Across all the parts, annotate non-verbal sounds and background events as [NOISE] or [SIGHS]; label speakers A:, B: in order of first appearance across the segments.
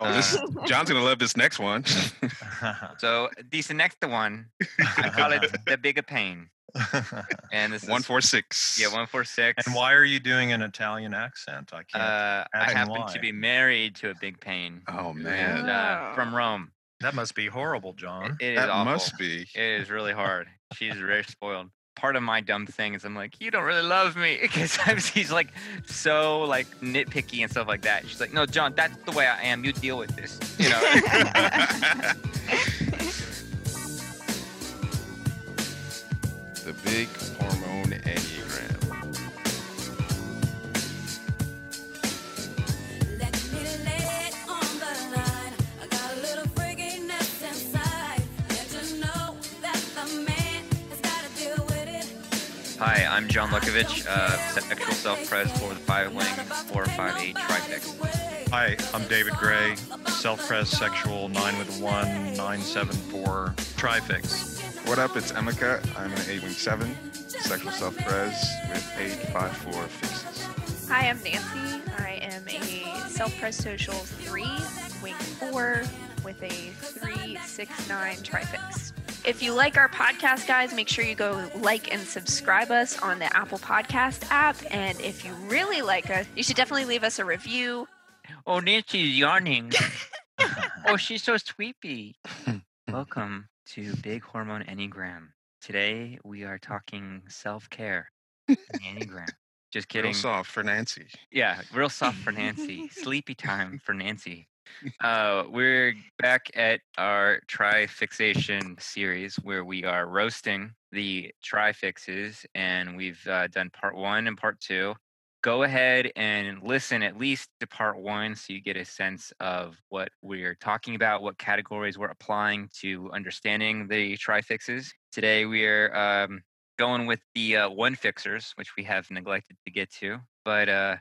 A: Oh, this
B: Uh, [LAUGHS]
A: John's gonna love this next one. [LAUGHS] [LAUGHS]
B: So this next one, I call it the bigger pain, and this
A: one
B: is
A: four six.
B: yeah one four six.
C: and why are you doing an Italian accent? I can't.
B: Uh, I happen
C: why.
B: to be married to a big pain.
A: Oh
B: and,
A: man,
B: uh, from Rome.
C: that must be horrible,
B: It-
C: John.
B: it is
A: that
B: awful.
A: must be.
B: It is really hard. She's very spoiled. Part of my dumb thing is I'm like, you don't really love me [LAUGHS] because she's like so like nitpicky and stuff like that. She's like, no, John, that's the way I am. You deal with this, you know. [LAUGHS]
A: the big hormone enneagram.
B: Hi, I'm John Lukovich, uh, sexual self-pres for the five link four five eight trifix.
C: Hi, I'm David Gray, self-pres sexual 9 with 1 974 trifix.
A: What up? It's Emeka. I'm an eight wing seven, sexual self pres with eight five four fixes.
D: Hi, I'm Nancy. I am a self-pres social three, wing four, with a three six nine trifix. If you like our podcast, guys, make sure you go like and subscribe us on the Apple Podcast app. And if you really like us, you should definitely leave us a review.
B: Oh, Nancy's yawning. [LAUGHS] oh, she's so sweepy. [LAUGHS] Welcome to Big Hormone Enneagram. Today we are talking self-care. in the Enneagram. Just kidding.
A: Real
B: kidding.
A: soft for Nancy.
B: Yeah, real soft for Nancy. [LAUGHS] Sleepy time for Nancy. Uh, we're back at our try fixation series where we are roasting the trifixes, and we've uh, done part one and part two. Go ahead and listen at least to part one so you get a sense of what we're talking about, what categories we're applying to understanding the trifixes. Today we're um, going with the uh, one fixers, which we have neglected to get to. But uh,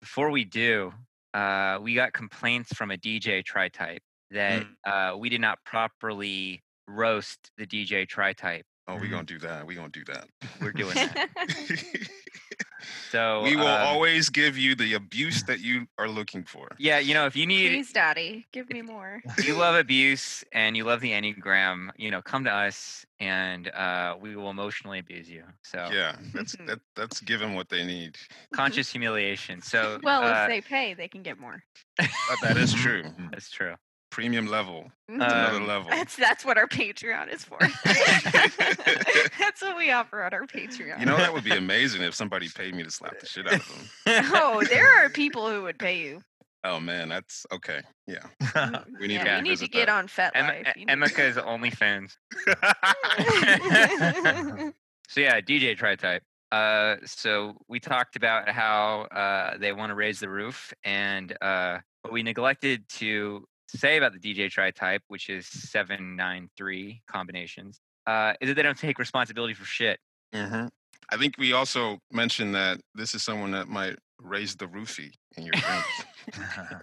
B: before we do, uh, we got complaints from a DJ tri type that uh, we did not properly roast the DJ tri type.
A: Oh, we
C: Mhm.
A: gonna do that. We gonna do that.
B: We're doing that. [LAUGHS] [LAUGHS] So
A: we will
B: um,
A: always give you the abuse that you are looking for.
B: Yeah, you know, if you need,
D: Please, Daddy, give me more. [LAUGHS]
B: you love abuse and you love the Enneagram, you know, come to us and uh, we will emotionally abuse you. So
A: Yeah, that's that, that's given what they need.
B: conscious humiliation. So
D: Well,
B: uh,
D: if they pay, they can get more. [LAUGHS]
A: That, that is true.
C: mhm.
B: that's true.
A: Premium level,
D: Mhm.
A: another
B: Um,
A: level.
D: That's that's what our Patreon is for. [LAUGHS] that's what we offer on our Patreon.
A: You know that would be amazing if somebody paid me to slap the shit out of them.
D: oh, there are people who would pay you.
A: Oh man, that's okay. Yeah, [LAUGHS] We need
D: yeah,
A: to
D: you need to get
A: that.
D: on FetLife.
B: Em-
D: You need-
B: Emeka is OnlyFans. [LAUGHS] So yeah, DJ Tri Type. Uh, so we talked about how uh, they want to raise the roof, and uh, what we neglected to say about the DJ Tri Type, which is seven nine three combinations, uh, is that they don't take responsibility for shit.
A: hmm I think we also mentioned that this is someone that might raise the roofie in your drink. [LAUGHS]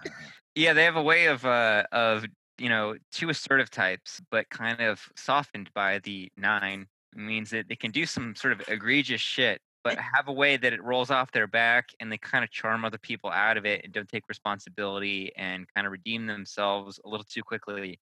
B: Yeah, they have a way of uh, of you know two assertive types, but kind of softened by the nine means that they can do some sort of egregious shit, but have a way that it rolls off their back and they kind of charm other people out of it and don't take responsibility and kind of redeem themselves a little too quickly.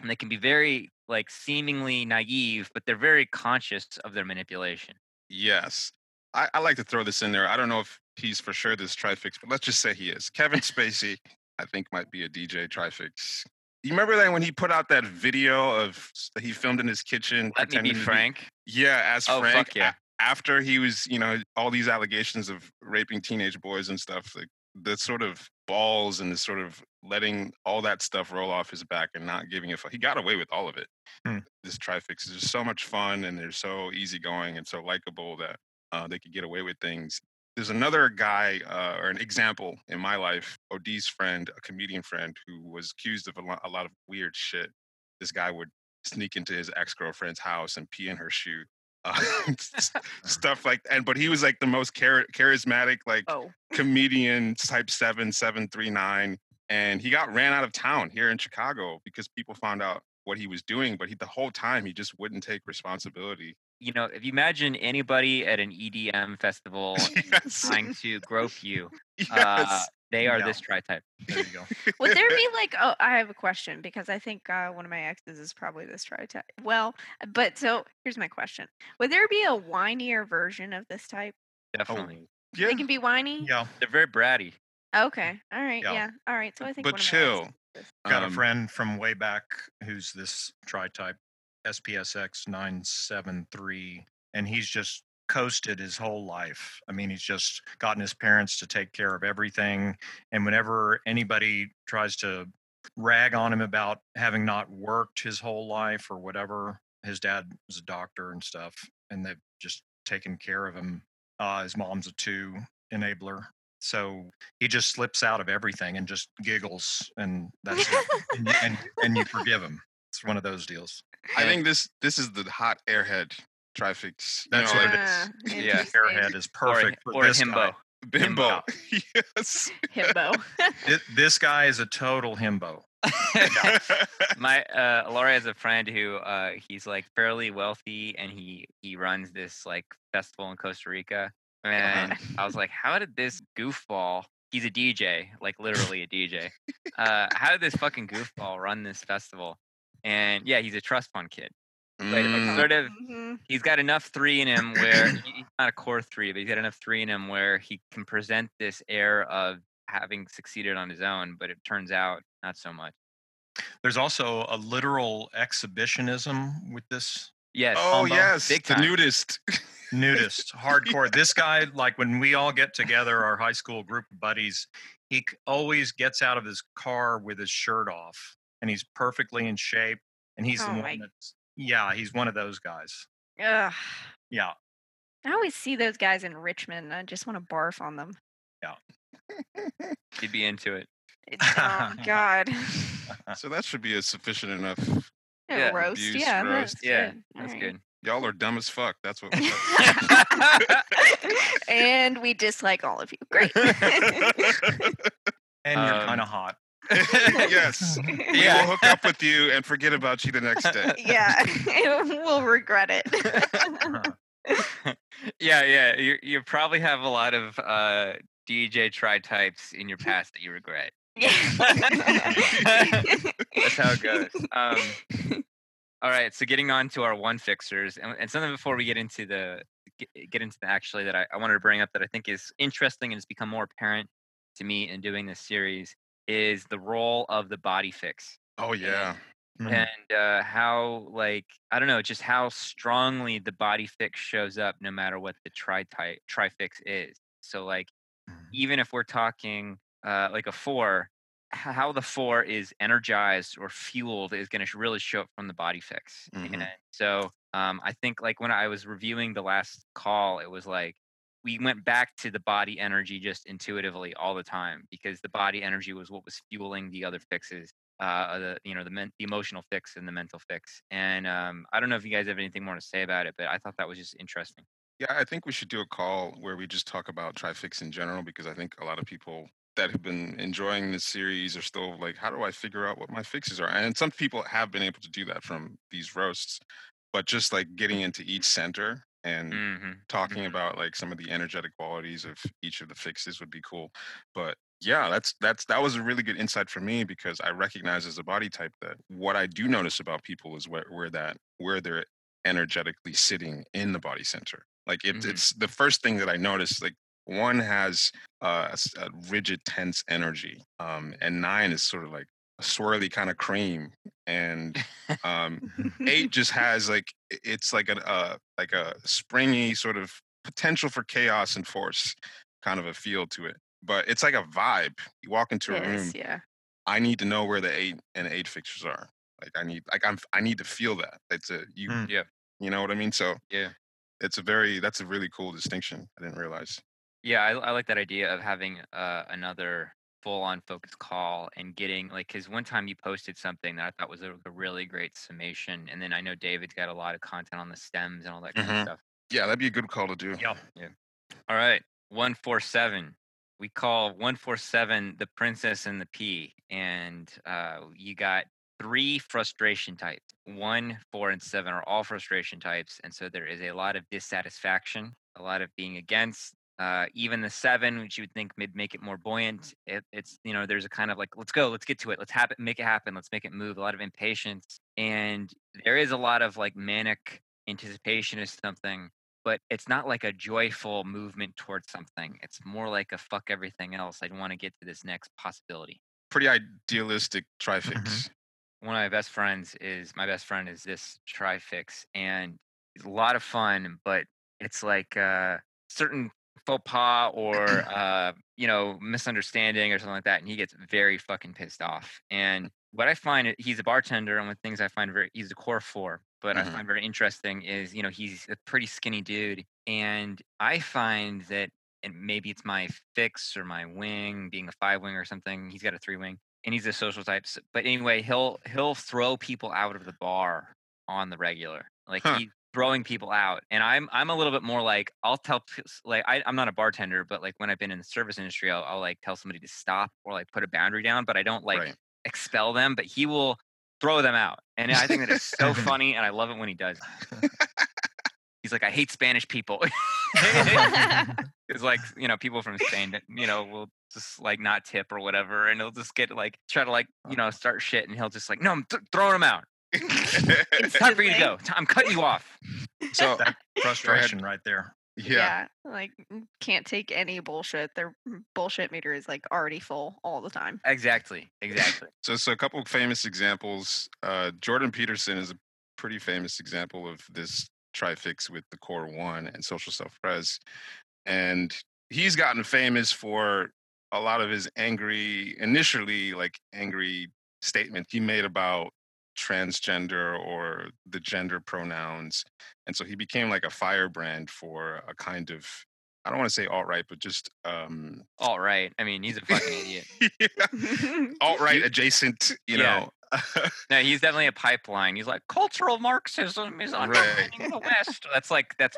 B: And they can be very like seemingly naive, but they're very conscious of their manipulation.
A: yes, I, I like to throw this in there. I don't know if he's for sure this trifix, but let's just say he is. Kevin [LAUGHS] Spacey, I think, might be a DJ trifix. You remember that when he put out that video of he filmed in his kitchen?
B: Let me be frank.
A: Yeah, as
B: Oh, fuck
A: Frank.
B: yeah.
A: After he was, you know, all these allegations of raping teenage boys and stuff, like the sort of balls and the sort of letting all that stuff roll off his back and not giving a fuck. He got away with all of it.
C: Hmm.
A: This trifix is just so much fun and they're so easygoing and so likable that uh, they could get away with things. There's another guy uh, or an example in my life, Odie's friend, a comedian friend, who was accused of a lot, a lot of weird shit. This guy would sneak into his ex girlfriend's house and pee in her shoe. [LAUGHS] Uh, [LAUGHS] stuff like and but he was like the most char- charismatic like
D: Oh,
A: comedian type 7739 and he got ran out of town here in chicago because people found out what he was doing but he the whole time he just wouldn't take responsibility.
B: You know, if you imagine anybody at an EDM festival [LAUGHS]
A: yes.
B: trying to grope you,
A: yes.
B: uh, They are
C: Yeah.
B: this tri type.
C: There you go. [LAUGHS]
D: Would there be like [LAUGHS] oh I have a question because I think uh, one of my exes is probably this tri-type. Well, but so here's my question. Would there be a whinier version of this type?
B: Definitely.
A: yeah,
D: They can be whiny?
C: Yeah,
B: They're very bratty.
D: Okay. All right.
C: Yeah.
D: Yeah. All right. So I think
A: but
D: one of my
A: chill.
D: exes is
C: got a
A: Um,
C: friend from way back who's this tri-type SPSX 973, and he's just coasted his whole life. I mean, he's just gotten his parents to take care of everything. And whenever anybody tries to rag on him about having not worked his whole life or whatever, his dad was a doctor and stuff, and they've just taken care of him. Uh, his mom's a two enabler. So he just slips out of everything and just giggles, and that's it. and, you, and, and you forgive him. It's one of those deals.
A: I think this this is the hot airhead trifix. You
C: That's
A: know,
C: what
A: like
C: it is.
D: Ah,
B: Yeah.
D: interesting.
C: Airhead is
B: Or a-
C: perfect
B: or,
C: for
B: a
C: this
B: himbo.
C: guy.
A: bimbo. [LAUGHS] yes.
D: Himbo.
C: Thi- This guy is a total himbo. [LAUGHS] [LAUGHS]
B: My uh Laurie has a friend who uh he's like fairly wealthy and he he runs this like festival in Costa Rica. And I was like, how did this goofball he's a DJ, like literally a DJ. Uh how did this fucking goofball run this festival? And yeah, he's a trust fund kid. But
A: Mm,
B: sort of
D: Mhm.
B: he's got enough three in him where he's not a core three, but he's got enough three in him where he can present this air of having succeeded on his own, but it turns out not so much.
C: There's also a literal exhibitionism with this
B: Yes.
A: oh
C: combo,
A: yes,
B: big
A: the
B: time.
A: nudist. [LAUGHS]
C: nudist, hardcore. This guy, like when we all get together, our high school group of buddies, he always gets out of his car with his shirt off, and he's perfectly in shape. And he's the one
D: my-
C: that's yeah, he's one of those guys.
D: Ugh.
C: Yeah,
D: I always see those guys in Richmond. and I just want to barf on them. Yeah. [LAUGHS]
B: He'd be into it.
D: It- oh [LAUGHS] God. [LAUGHS]
A: so that should be a sufficient enough.
B: Yeah,
D: roast.
A: abuse,
D: yeah.
A: roast.
D: That's
B: Yeah,
D: good.
B: that's
D: Alright.
B: good.
A: Y'all are dumb as fuck. That's what.
D: and we dislike all of you. Great.
C: and you're
B: Um,
C: kind of hot. [LAUGHS]
A: yes. [LAUGHS] We
B: Yeah.
A: will hook up with you and forget about you the next day. [LAUGHS]
D: yeah. we'll regret it.
B: yeah, yeah. You you probably have a lot of uh, DJ tri types in your past that you regret. That's how it goes. Um, all right, so getting on to our one fixers, and, and something before we get into the get, get into the actually that I, I wanted to bring up that I think is interesting and has become more apparent to me in doing this series is the role of the body fix
A: Oh yeah.
C: Mhm.
B: and uh, how like I don't know, just how strongly the body fix shows up no matter what the tri type trifix is. So like
C: Mhm.
B: even if we're talking uh, like a four, how the four is energized or fueled is going to really show up from the body fix.
A: Mhm.
B: And so um, I think like when I was reviewing the last call, it was like we went back to the body energy just intuitively all the time because the body energy was what was fueling the other fixes uh the you know the, men- the emotional fix and the mental fix. And um i don't know if you guys have anything more to say about it but i thought that was just interesting.
A: Yeah, I think we should do a call where we just talk about Trifix in general because I think a lot of people that have been enjoying this series are still like, how do I figure out what my fixes are? And some people have been able to do that from these roasts, but just like getting into each center and
B: hmm
A: talking
B: Mhm.
A: about like some of the energetic qualities of each of the fixes would be cool. But yeah, that's that's that was a really good insight for me because I recognize as a body type that what I do notice about people is where where that where they're energetically sitting in the body center. Like it,
B: Mhm.
A: it's the first thing that I notice Like one has uh, a a rigid, tense energy, um, and nine is sort of like swirly kind of cream, and um, eight [LAUGHS] just has like it's like a uh, like a springy sort of potential for chaos and force kind of a feel to it but it's like a vibe you walk into a room
D: yeah.
A: i need to know where the eight and eight fixtures are like i need like i'm i need to feel that it's a you
C: Mm.
B: Yeah.
A: you know what i mean so
B: Yeah.
A: it's a very that's a really cool distinction i didn't realize
B: yeah I, I like that idea of having uh another full on focus call and getting like because one time you posted something that i thought was a, a really great summation and then i know david's got a lot of content on the stems and all that kind
A: Mhm.
B: of stuff
A: yeah that'd be a good call to do
C: Yeah.
B: All right, 147. We call 147 the princess and the pea. And uh, you got three frustration types. One, four, and seven are all frustration types. And so there is a lot of dissatisfaction, a lot of being against, Uh, even the seven, which you would think would make it more buoyant, it, it's you know there's a kind of like let's go, let's get to it, let's have it, make it happen, let's make it move. A lot of impatience, and there is a lot of like manic anticipation of something, but it's not like a joyful movement towards something. It's more like a fuck everything else. I want to get to this next possibility.
A: Pretty idealistic trifix.
C: Mm-hmm.
B: one of my best friends is my best friend is this trifix and it's a lot of fun but it's like uh certain faux pas or uh you know misunderstanding or something like that and he gets very fucking pissed off and what i find he's a bartender and one of the things i find very he's a core four but
A: Mhm.
B: i find very interesting is you know he's a pretty skinny dude and i find that and maybe it's my fix or my wing being a five wing or something he's got a three wing and he's a social type. But anyway, he'll he'll throw people out of the bar on the regular. Like
A: Huh.
B: he's throwing people out, and I'm I'm a little bit more like I'll tell like I, I'm not a bartender, but like when I've been in the service industry, I'll, I'll like tell somebody to stop or like put a boundary down, but I don't like
A: Right.
B: expel them. But he will throw them out, and I think that is so [LAUGHS] funny, and I love it when he does. [LAUGHS] He's like, I hate Spanish people. [LAUGHS] it's like you know people from Spain that you know will just like not tip or whatever, and he'll just get like try to like you uh-huh. know start shit, and he'll just like no, I'm th- throwing him out. It's [LAUGHS] time for you to go. I'm cutting you off.
A: so [LAUGHS]
C: That frustration right there.
A: yeah,
D: like mm, can't take any bullshit. Their mm, bullshit meter is like already full all the time.
B: Exactly. Exactly. [LAUGHS]
A: So, so a couple of famous examples. Uh, Jordan Peterson is a pretty famous example of this trifix with the core one and social self-pres, and he's gotten famous for a lot of his angry, initially like angry statement he made about transgender or the gender pronouns, and so he became like a firebrand for a kind of I don't want to say alt right, but just um,
B: All right. I mean, he's a fucking idiot. [LAUGHS] [LAUGHS]
A: alt right adjacent, you
B: Yeah.
A: know. [LAUGHS]
B: No, he's definitely a pipeline. He's like cultural Marxism is undermining the West. That's like that's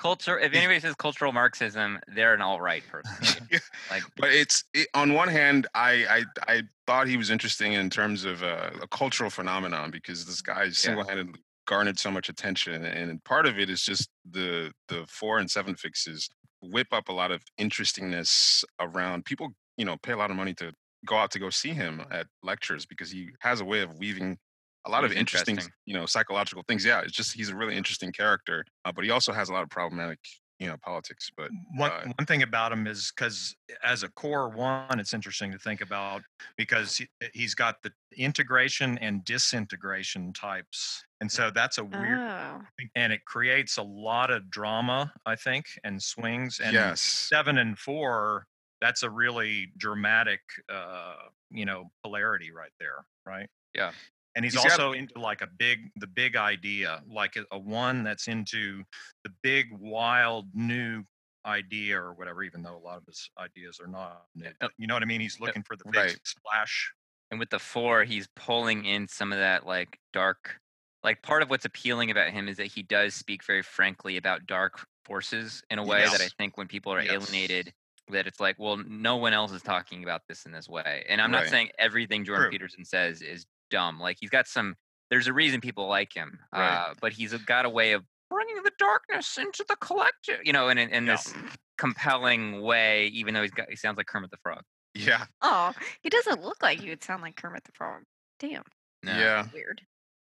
B: culture. If anybody says cultural Marxism, they're an alt right person. [LAUGHS] Like
A: but it's it, on one hand I, I i thought he was interesting in terms of uh, a cultural phenomenon because this guy single-handedly garnered so much attention and part of it is just the the four and seven fixes whip up a lot of interestingness around people you know pay a lot of money to go out to go see him at lectures because he has a way of weaving a lot of interesting,
B: interesting.
A: you know, psychological things. Yeah, it's just he's a really interesting character, uh, but he also has a lot of problematic, you know, politics. But
C: One,
A: uh,
C: one thing about him is because as a core one, it's interesting to think about because he, he's got the integration and disintegration types. And so that's a weird
D: Oh.
C: and it creates a lot of drama, I think, and swings. And
A: yes,
C: seven and four, that's a really dramatic, uh, you know, polarity right there, right?
B: Yeah.
C: And he's,
A: He's got-
C: also into like a big, the big idea, like a, a one that's into the big, wild, new idea or whatever. Even though a lot of his ideas are not new, but you know what I mean. He's looking for the big
A: right.
C: splash.
B: And with the four, he's pulling in some of that like dark, like part of what's appealing about him is that he does speak very frankly about dark forces in a way that I think when people are
C: Yes.
B: alienated, that it's like, well, no one else is talking about this in this way. And I'm not saying everything Jordan
C: True.
B: Peterson says is dumb. Like he's got some, there's a reason people like him,
A: Right.
B: uh, but he's got a way of bringing the darkness into the collective, you know, in, in, in
C: Yeah.
B: this compelling way, even though he's got, he sounds like Kermit the Frog.
A: yeah,
D: Oh, he doesn't look like he would sound like Kermit the Frog. Damn,
B: No.
A: yeah.
D: weird.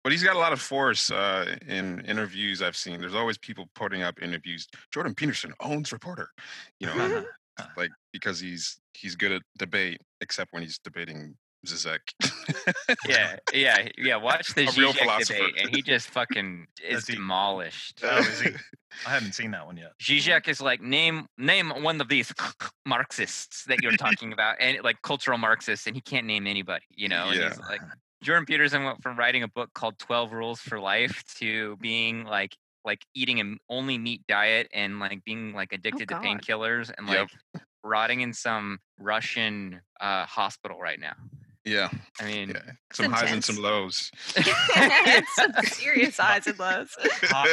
A: But he's got a lot of force uh, in interviews I've seen. There's always people putting up interviews. Jordan Peterson owns reporter, you know, [LAUGHS] [LAUGHS] [LAUGHS] like because he's he's good at debate, except when he's debating Zizek. [LAUGHS]
B: yeah, yeah, yeah. Watch the
A: real
B: Zizek debate, and he just fucking is
C: he-
B: demolished.
C: Oh, is he? [LAUGHS] I haven't seen that one yet.
B: Zizek is like name name one of these Marxists that you're talking about, and like cultural Marxists, and he can't name anybody. You know, and he's
A: Yeah.
B: like Jordan Peterson went from writing a book called Twelve Rules for Life to being like like eating an only meat diet and like being like addicted to painkillers and
A: Yep.
B: like rotting in some Russian uh, hospital right now.
A: Yeah,
B: I mean,
A: yeah. Some highs and some lows. [LAUGHS]
D: some serious [LAUGHS] highs and lows.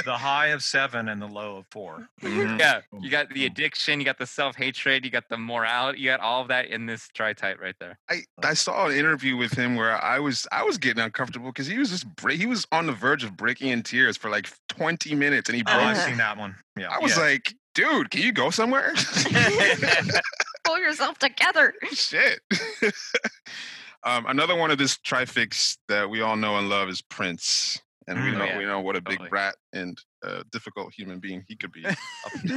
C: The high of seven and the low of four.
A: Mhm.
B: Yeah, you got the addiction, you got the self hatred, you got the morality, you got all of that in this tri type right there.
A: I, I saw an interview with him where I was I was getting uncomfortable because he was just bre- he was on the verge of breaking in tears for like 20 minutes and he
C: Oh,
A: broke.
C: I've seen that one. Yeah.
A: I was
C: yeah.
A: like, dude, can you go somewhere? [LAUGHS]
D: Pull yourself together.
A: Shit. Um, another one of this trifix that we all know and love is Prince. And we
C: Mm.
A: know
B: Yeah,
A: we know what a big
B: totally.
A: rat and uh, difficult human being he could be.
C: A,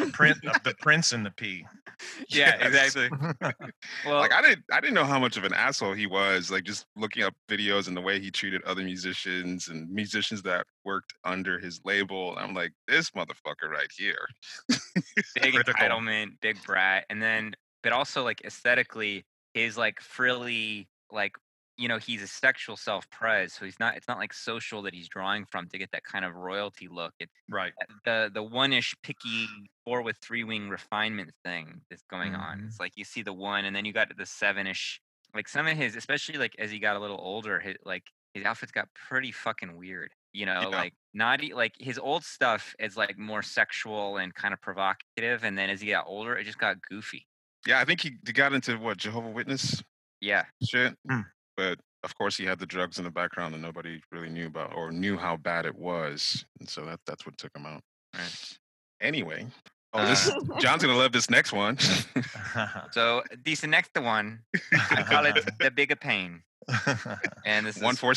C: a print, a, the prince and the P. [LAUGHS]
B: yeah,
A: Yes.
B: exactly. [LAUGHS] Well,
A: like I didn't I didn't know how much of an asshole he was. Like just looking up videos and the way he treated other musicians and musicians that worked under his label. I'm like, this motherfucker right here. [LAUGHS]
B: big
C: critical.
B: entitlement, big brat, and then but also like aesthetically, his like frilly like you know he's a sexual self pres, so he's not. It's not like social that he's drawing from to get that kind of royalty look. It,
C: Right.
B: the the one ish picky four with three wing refinement thing that's going on.
C: Mhm.
B: It's like you see the one, and then you got the seven ish. Like some of his, especially like as he got a little older, his, like his outfits got pretty fucking weird. You know,
A: Yeah.
B: like not e- like his old stuff is like more sexual and kind of provocative, and then as he got older, it just got goofy.
A: Yeah, I think he got into what Jehovah Witness
B: Yeah,
A: shit.
C: Hmm.
A: But of course, he had the drugs in the background that nobody really knew about or knew how bad it was, and so that that's what took him out.
B: right.
A: Anyway, oh, this John's gonna love this next one. [LAUGHS]
B: So this next one, I call it [LAUGHS] the bigger pain, and this
A: one
B: is
A: four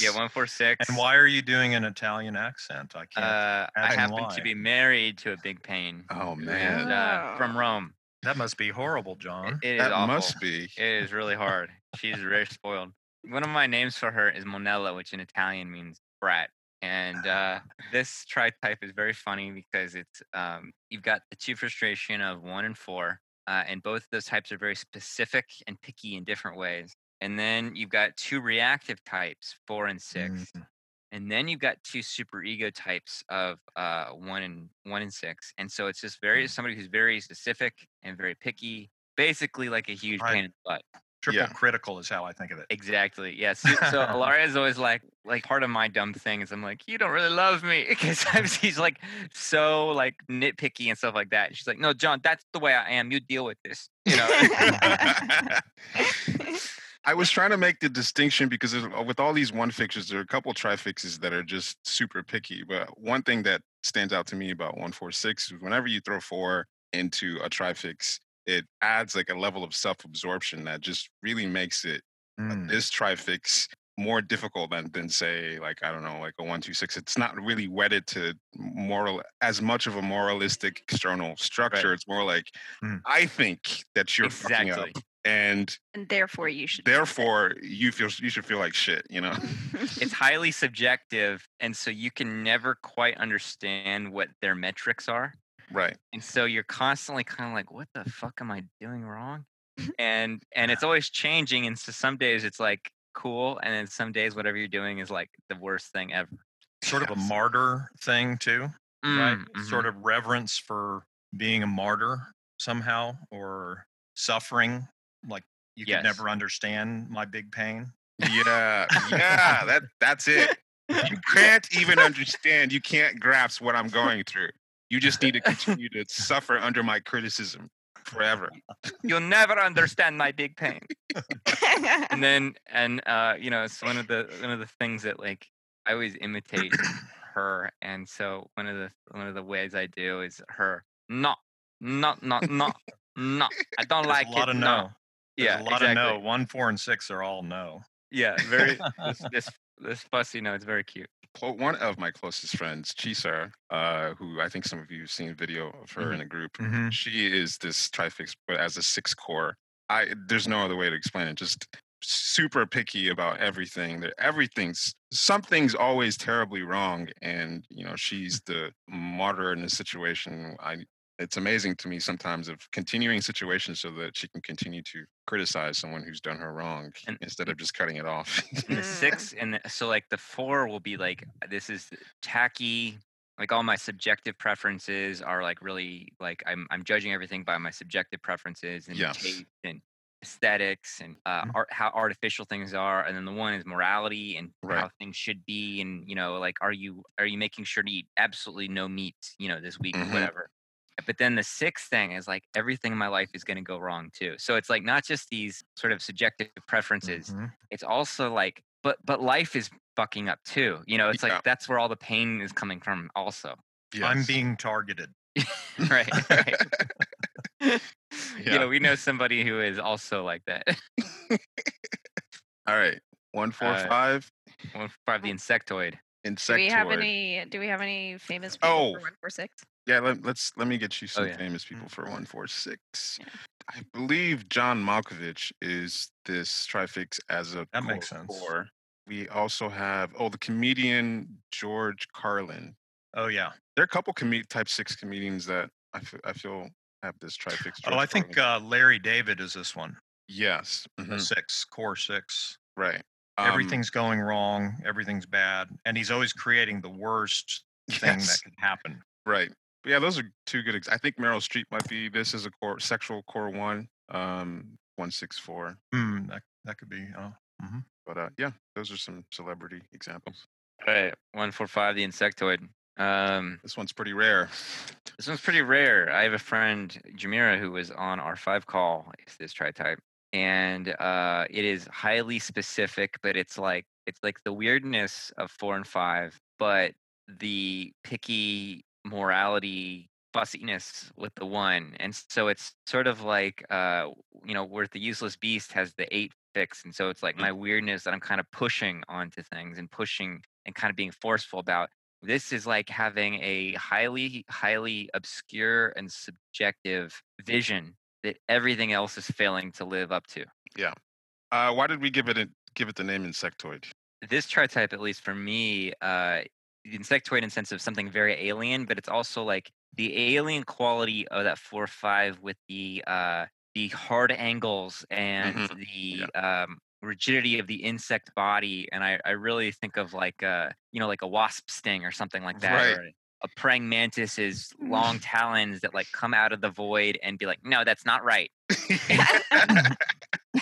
B: yeah one four six.
C: and why are you doing an Italian accent? I can't.
B: Uh, I happen
C: why.
B: to be married to a big pain.
A: Oh
B: and,
A: man,
B: uh, from Rome.
C: That must be horrible, John.
B: it is
A: that
B: awful.
A: must be.
B: It is really hard. She's very spoiled. One of my names for her is Monella, which in Italian means brat. And uh, [SIGHS] this tri-type is very funny because it's um, you've got the two frustration of one and four, uh, and both of those types are very specific and picky in different ways. And then you've got two reactive types, four and six,
C: Mm.
B: And then you've got two super ego types of uh, one and one and six. And so it's just very somebody who's very specific and very picky, basically like a huge
C: Right.
B: pain in the butt.
C: Triple
A: Yeah.
C: critical is how I think of it.
B: Exactly. Yes. [LAUGHS] So, so Alaria is always like, like part of my dumb thing is I'm like, you don't really love me [LAUGHS] because [LAUGHS] he's like so like nitpicky and stuff like that. And she's like, no, John, that's the way I am. You deal with this. You know.
A: I was trying to make the distinction because uh, with all these one fixes, there are a couple of trifixes that are just super picky. But one thing that stands out to me about 146 is whenever you throw four into a trifix, it adds like a level of self absorption that just really makes it
C: Mm.
A: this trifix more difficult than than say like I don't know like a one two six. It's not really wedded to moral as much of a moralistic external structure. It's more like
C: Mm.
A: I think that you're fucking up, and
D: and therefore you should.
A: therefore you feel you should feel like shit. You know. [LAUGHS]
B: It's highly subjective, and so you can never quite understand what their metrics are.
A: Right.
B: and so you're constantly kind of like what the fuck am i doing wrong [LAUGHS] and and it's [SIGHS] always changing and so some days it's like cool and then some days whatever you're doing is like the worst thing ever
C: Sort of a martyr thing too, right?
B: Mm,
C: Sort of reverence for being a martyr somehow or suffering. Like you
B: Yes.
C: could never understand my big pain. [LAUGHS]
A: Yeah. Yeah. that that's it. You can't even understand. You can't grasp what I'm going through. You just need to continue to suffer under my criticism forever. [LAUGHS]
B: you'll never understand my big pain [LAUGHS] and then and uh you know it's one of the one of the things that like i always imitate her and so one of the one of the ways i do is her no no no no no i don't
C: There's
B: like
C: a lot
B: it
C: of
B: no
C: no.
B: Yeah
C: a lot
B: exactly.
C: of no. One, four, and six are all no.
B: Yeah, very this [LAUGHS] this this fussy. No, it's very cute.
A: One of my closest friends, Chisar, uh, who I think some of you have seen video of her in a group.
C: Mhm.
A: She is this trifix, but as a six core. I there's no other way to explain it. Just super picky about everything. Everything's something's always terribly wrong, and you know she's the martyr in the situation. I it's amazing to me sometimes of continuing situations so that she can continue to criticize someone who's done her wrong
B: And-
A: instead of just cutting it off.
B: And the [LAUGHS] six and the, so like the four will be like this is tacky. Like all my subjective preferences are like really like I'm I'm judging everything by my subjective preferences and
A: Yes.
B: taste and aesthetics and uh,
C: Mhm.
B: art, how artificial things are. And then the one is morality and
A: Right.
B: how things should be. And you know, like are you are you making sure to eat absolutely no meat? You know, this week
A: Mhm.
B: or whatever. But then the sixth thing is like everything in my life is going to go wrong too. So it's like not just these sort of subjective preferences.
C: Mhm.
B: It's also like, but but life is fucking up too. You know, it's
A: Yeah.
B: like that's where all the pain is coming from. Also,
C: I'm being targeted. [LAUGHS]
B: right, right. [LAUGHS] You
A: Yeah.
B: know, we know somebody who is also like that.
A: All right. One [LAUGHS] four
B: Uh,
A: five.
B: One the insectoid.
A: Insectoid.
D: Do we have any? Do we have any famous people
A: Oh.
D: for one four six?
A: Yeah, let, let's let me get you some
B: yeah.
A: famous people for one four six.
D: Yeah.
A: I believe John Malkovich is this trifix as a
C: That makes sense.
A: core. We also have oh the comedian George Carlin.
C: Oh yeah.
A: There are a couple com- type six comedians that I I feel have this trifix.
C: Oh,
A: George
C: I think uh, Larry David is this one.
A: yes,
C: The
A: mhm,
C: six, core six.
A: right. Um,
C: Everything's going wrong. Everything's bad, and he's always creating the worst [LAUGHS] thing
A: yes,
C: that could happen.
A: right. But yeah, those are two good. Ex- I think Meryl Streep might be this is a core sexual core one. Um, one six four.
C: Hmm, that that could be. Uh, mhm.
A: But uh, yeah, those are some celebrity examples.
B: All right, one four five, the insectoid. Um,
A: This one's pretty rare.
B: this one's pretty rare. I have a friend, Jamira, who was on our five call. It's this tri type, and uh, it is highly specific, but it's like it's like the weirdness of four and five, but the picky morality fussiness with the one and so it's sort of like uh you know where the useless beast has the eight fix and so it's like
A: Mm.
B: my weirdness that i'm kind of pushing onto things and pushing and kind of being forceful about this is like having a highly highly obscure and subjective vision that everything else is failing to live up to Yeah.
A: Uh, why did we give it a, give it the name insectoid?
B: this tri-type at least for me uh the insectoid in sense of something very alien but it's also like the alien quality of that four five with the uh the hard angles and
A: Mhm.
B: the um rigidity of the insect body and i i really think of like uh you know like a wasp sting or something like that
A: Right.
B: or a praying mantis's long [LAUGHS] talons that like come out of the void and be like no that's not right [LAUGHS]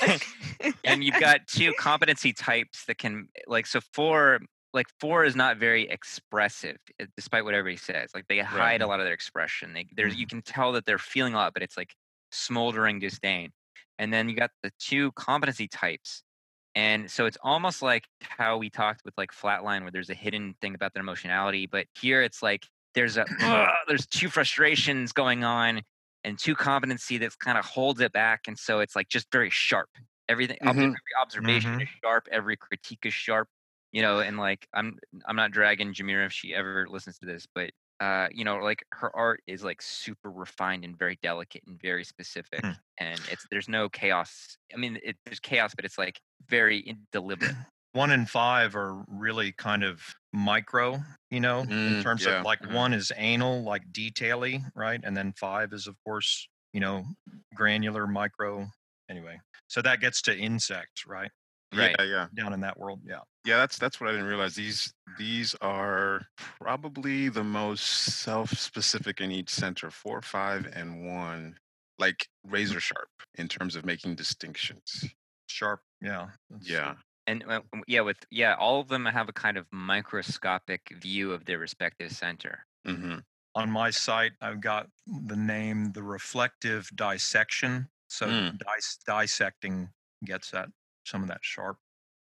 B: [LAUGHS] and you've got two competency types that can like so four like four is not very expressive uh, despite what everybody says like they hide a lot of their expression they there's you can tell that they're feeling a lot but it's like smoldering disdain. And then you got the two competency types and so it's almost like how we talked with like flatline where there's a hidden thing about their emotionality but here it's like there's a [CLEARS THROAT] [CLEARS THROAT] there's two frustrations going on and two competency that kind of holds it back and so it's like just very sharp. Everything
A: Mhm.
B: every observation is sharp every critique is sharp you know and like i'm i'm not dragging jamira if she ever listens to this but uh you know like her art is like super refined and very delicate and very specific
C: Hmm.
B: and it's there's no chaos i mean it, there's chaos but it's like very in- deliberate [CLEARS THROAT]
C: One and five are really kind of micro, you know, in
A: Mm,
C: terms
A: yeah.
C: of like
B: Mhm.
C: one is anal, like detaily, right? And then five is, of course, you know, granular, micro. Anyway, so that gets to insect, right?
B: Right.
A: Yeah, yeah,
C: Down in that world, yeah.
A: yeah. That's that's what I didn't realize. These these are probably the most self-specific in each center. Four, five, and one, like razor sharp in terms of making distinctions.
C: Sharp, yeah. that's-
A: Yeah,
B: and uh, yeah with yeah all of them have a kind of microscopic view of their respective center
A: hmm
C: On my site, I've got the name the reflective dissection. So
A: Mm.
C: dis- dissecting gets that some of that sharp.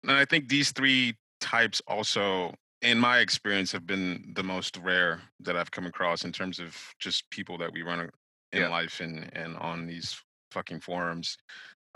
A: And I think these three types also, in my experience, have been the most rare that I've come across in terms of just people that we run in
B: Yeah.
A: life and and on these fucking forums.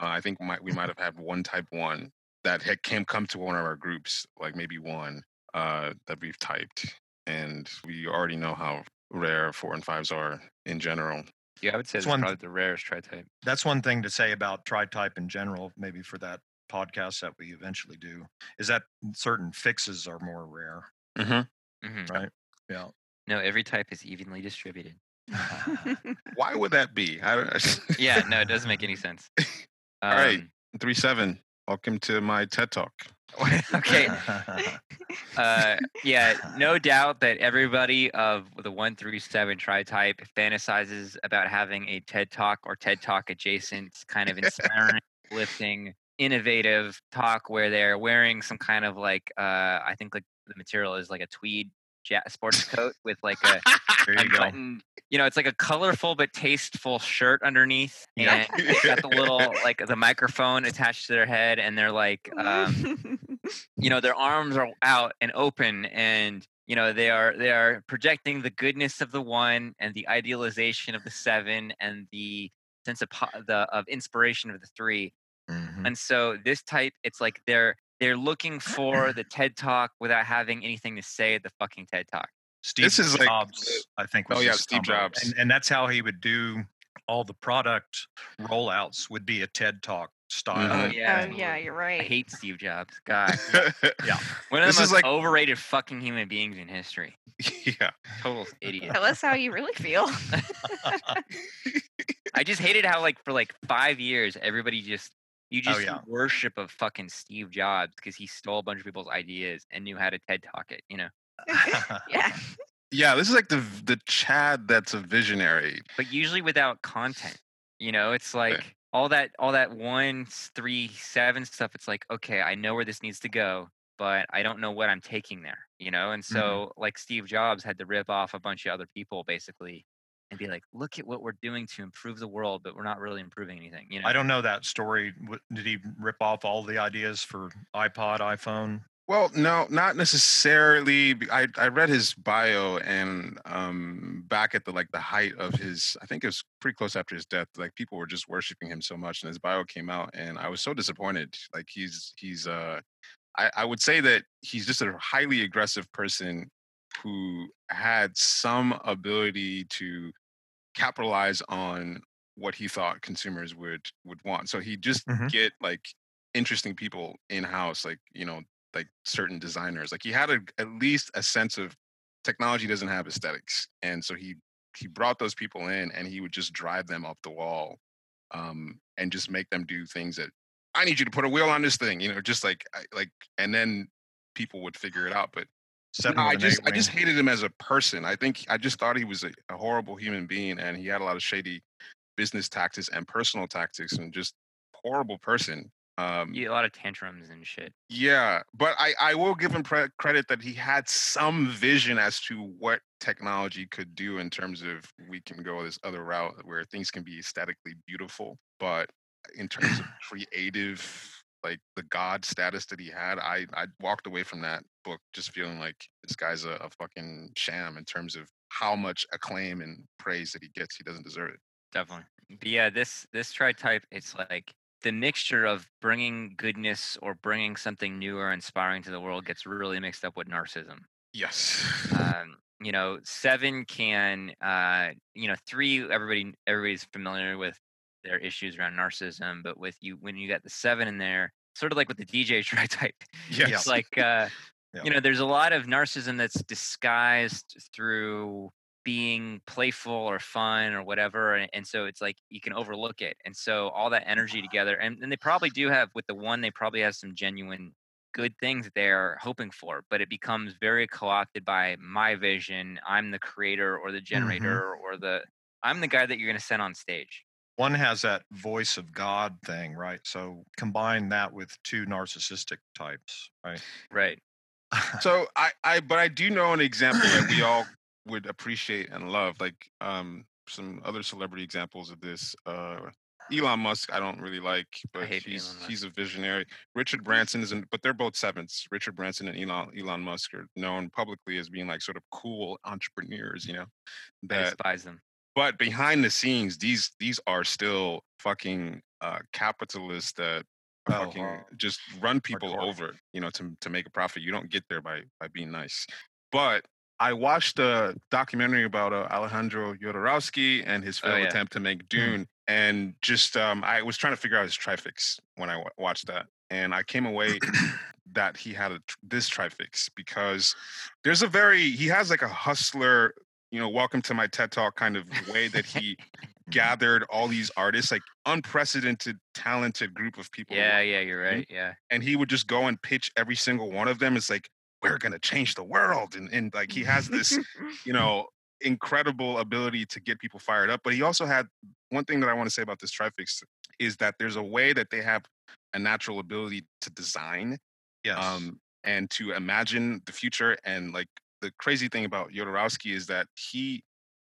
A: Uh, I think might we might have had one type one that had came come to one of our groups, like maybe one uh, that we've typed, and we already know how rare four and fives are in general.
B: yeah i would say
C: It's
B: that's
C: one
B: probably the rarest tri-type
C: That's one thing to say about tri-type in general, maybe for that podcast that we eventually do, is that certain fixes are more rare.
A: Mm-hmm.
B: Mhm.
C: Right. Yeah.
B: no every type is evenly distributed [LAUGHS] [LAUGHS]
A: Why would that be? I, don't- [LAUGHS]
B: yeah no it doesn't make any sense
A: All right.
B: Um,
A: Three seven. Welcome to my TED Talk.
B: okay uh, yeah, no doubt that everybody of the one through seven tri type fantasizes about having a TED Talk or TED Talk adjacent kind of inspiring, lifting, innovative talk where they're wearing some kind of like uh, I think like the material is like a tweed ja- sports coat with like a [LAUGHS]
C: there you go.
B: unbuttoned, you know, it's like a colorful but tasteful shirt underneath, and they've got the little like the microphone attached to their head, and they're like, um, [LAUGHS] you know, their arms are out and open, and you you know they are they are projecting the goodness of the one and the idealization of the seven and the sense of po- the of inspiration of the three
C: Mhm.
B: and so this type it's like they're they're looking for the [CLEARS THROAT] ted talk without having anything to say at the fucking ted talk
C: Steve
A: This is like-
C: Jobs, I think. Was
A: Oh, yeah, Steve. Jobs.
C: and, and that's how he would do all the product rollouts. Would be a TED Talk style.
A: Mhm.
B: Oh, yeah.
D: Oh yeah, you're right.
B: i
D: right.
B: hate steve jobs god
C: Yeah. [LAUGHS]
B: one of
A: This
B: the
A: is
B: most
A: like-
B: overrated fucking human beings in history
A: yeah.
B: total idiot
D: Tell us how you really feel. [LAUGHS]
B: I just hated how like for like five years everybody just you
C: Oh,
B: just
C: yeah.
B: worship of fucking Steve Jobs because he stole a bunch of people's ideas and knew how to TED talk it, you know. [LAUGHS] [LAUGHS]
D: yeah.
A: Yeah, this is like the the Chad that's a visionary.
B: But usually without content. You know, it's like all that all that one s- stuff, it's like, okay, I know where this needs to go, but I don't know what I'm taking there, you know? And mm-hmm. so like Steve Jobs had to rip off a bunch of other people basically and be like, look at what we're doing to improve the world, but we're not really improving anything, you know.
C: I don't know that story. Did he rip off all the ideas for iPod, iPhone?
A: Well, no, not necessarily. I I read his bio and um back at the like the height of his I think it was pretty close after his death, like people were just worshiping him so much and his bio came out and I was so disappointed. Like he's he's uh I, I would say that he's just a highly aggressive person who had some ability to capitalize on what he thought consumers would would want. So he just
C: Mhm.
A: get like interesting people in house, like you know, like certain designers. Like he had a, at least a sense of technology doesn't have aesthetics, and so he he brought those people in, and he would just drive them up the wall, um, and just make them do things that I need you to put a wheel on this thing, you know, just like like, and then people would figure it out. But
C: Seven
A: no, I just I just hated him as a person. I think I just thought he was a, a horrible human being, and he had a lot of shady business tactics and personal tactics, and just horrible person. Um,
B: Yeah, a lot of tantrums and shit.
A: yeah, but I, I will give him pre- credit that he had some vision as to what technology could do in terms of we can go this other route where things can be aesthetically beautiful, but in terms of [SIGHS] creative, like the god status that he had, I I walked away from that book just feeling like this guy's a, a fucking sham in terms of how much acclaim and praise that he gets. He doesn't deserve it.
B: Definitely. But yeah, this this tri type, it's like the mixture of bringing goodness or bringing something new or inspiring to the world gets really mixed up with narcissism.
A: Yes. [LAUGHS]
B: Um, you know, seven can, uh, you know, three. Everybody, everybody's familiar with their issues around narcissism, but with you, when you got the seven in there, sort of like with the DJ [LAUGHS] tri type,
A: yes.
B: it's like uh, [LAUGHS]
C: Yeah.
B: you know there's a lot of narcissism that's disguised through being playful or fun or whatever and, and so it's like you can overlook it and so all that energy together and, and they probably do have with the one they probably have some genuine good things they're hoping for but it becomes very co-opted by my vision i'm the creator or the generator or the i'm the guy that you're going to send on stage
C: One has that voice of God thing, right? So combine that with two narcissistic types, right?
B: right. [LAUGHS]
A: So I, I but i do know an example that we all would appreciate and love like um some other celebrity examples of this uh elon musk i don't really like but he's he's a visionary. Richard branson is in, but they're both sevens. Richard branson and elon elon musk are known publicly as being like sort of cool entrepreneurs you know
B: i
A: that
B: despise them
A: but behind the scenes these these are still fucking uh capitalists that
C: Oh,
A: fucking
C: wow.
A: just run people
C: Hardcore.
A: over you know to to make a profit you don't get there by by being nice but i watched a documentary about uh, alejandro Jodorowsky and his
B: Oh,
A: failed
B: yeah.
A: attempt to make dune and just um i was trying to figure out his trifix when i watched that and i came away [CLEARS THROAT] that he had a, tr- this trifix because there's a very he has like a hustler you know welcome to my ted talk kind of way that [LAUGHS] he gathered all these artists like unprecedented talented group of people
B: yeah yeah you're right yeah
A: and he would just go and pitch every single one of them it's like we're gonna change the world and, and like he has this [LAUGHS] you know incredible ability to get people fired up but he also had one thing that i want to say about this trifix is that there's a way that they have a natural ability to design
C: Yes.
A: um, and to imagine the future. And like the crazy thing about Jodorowsky is that he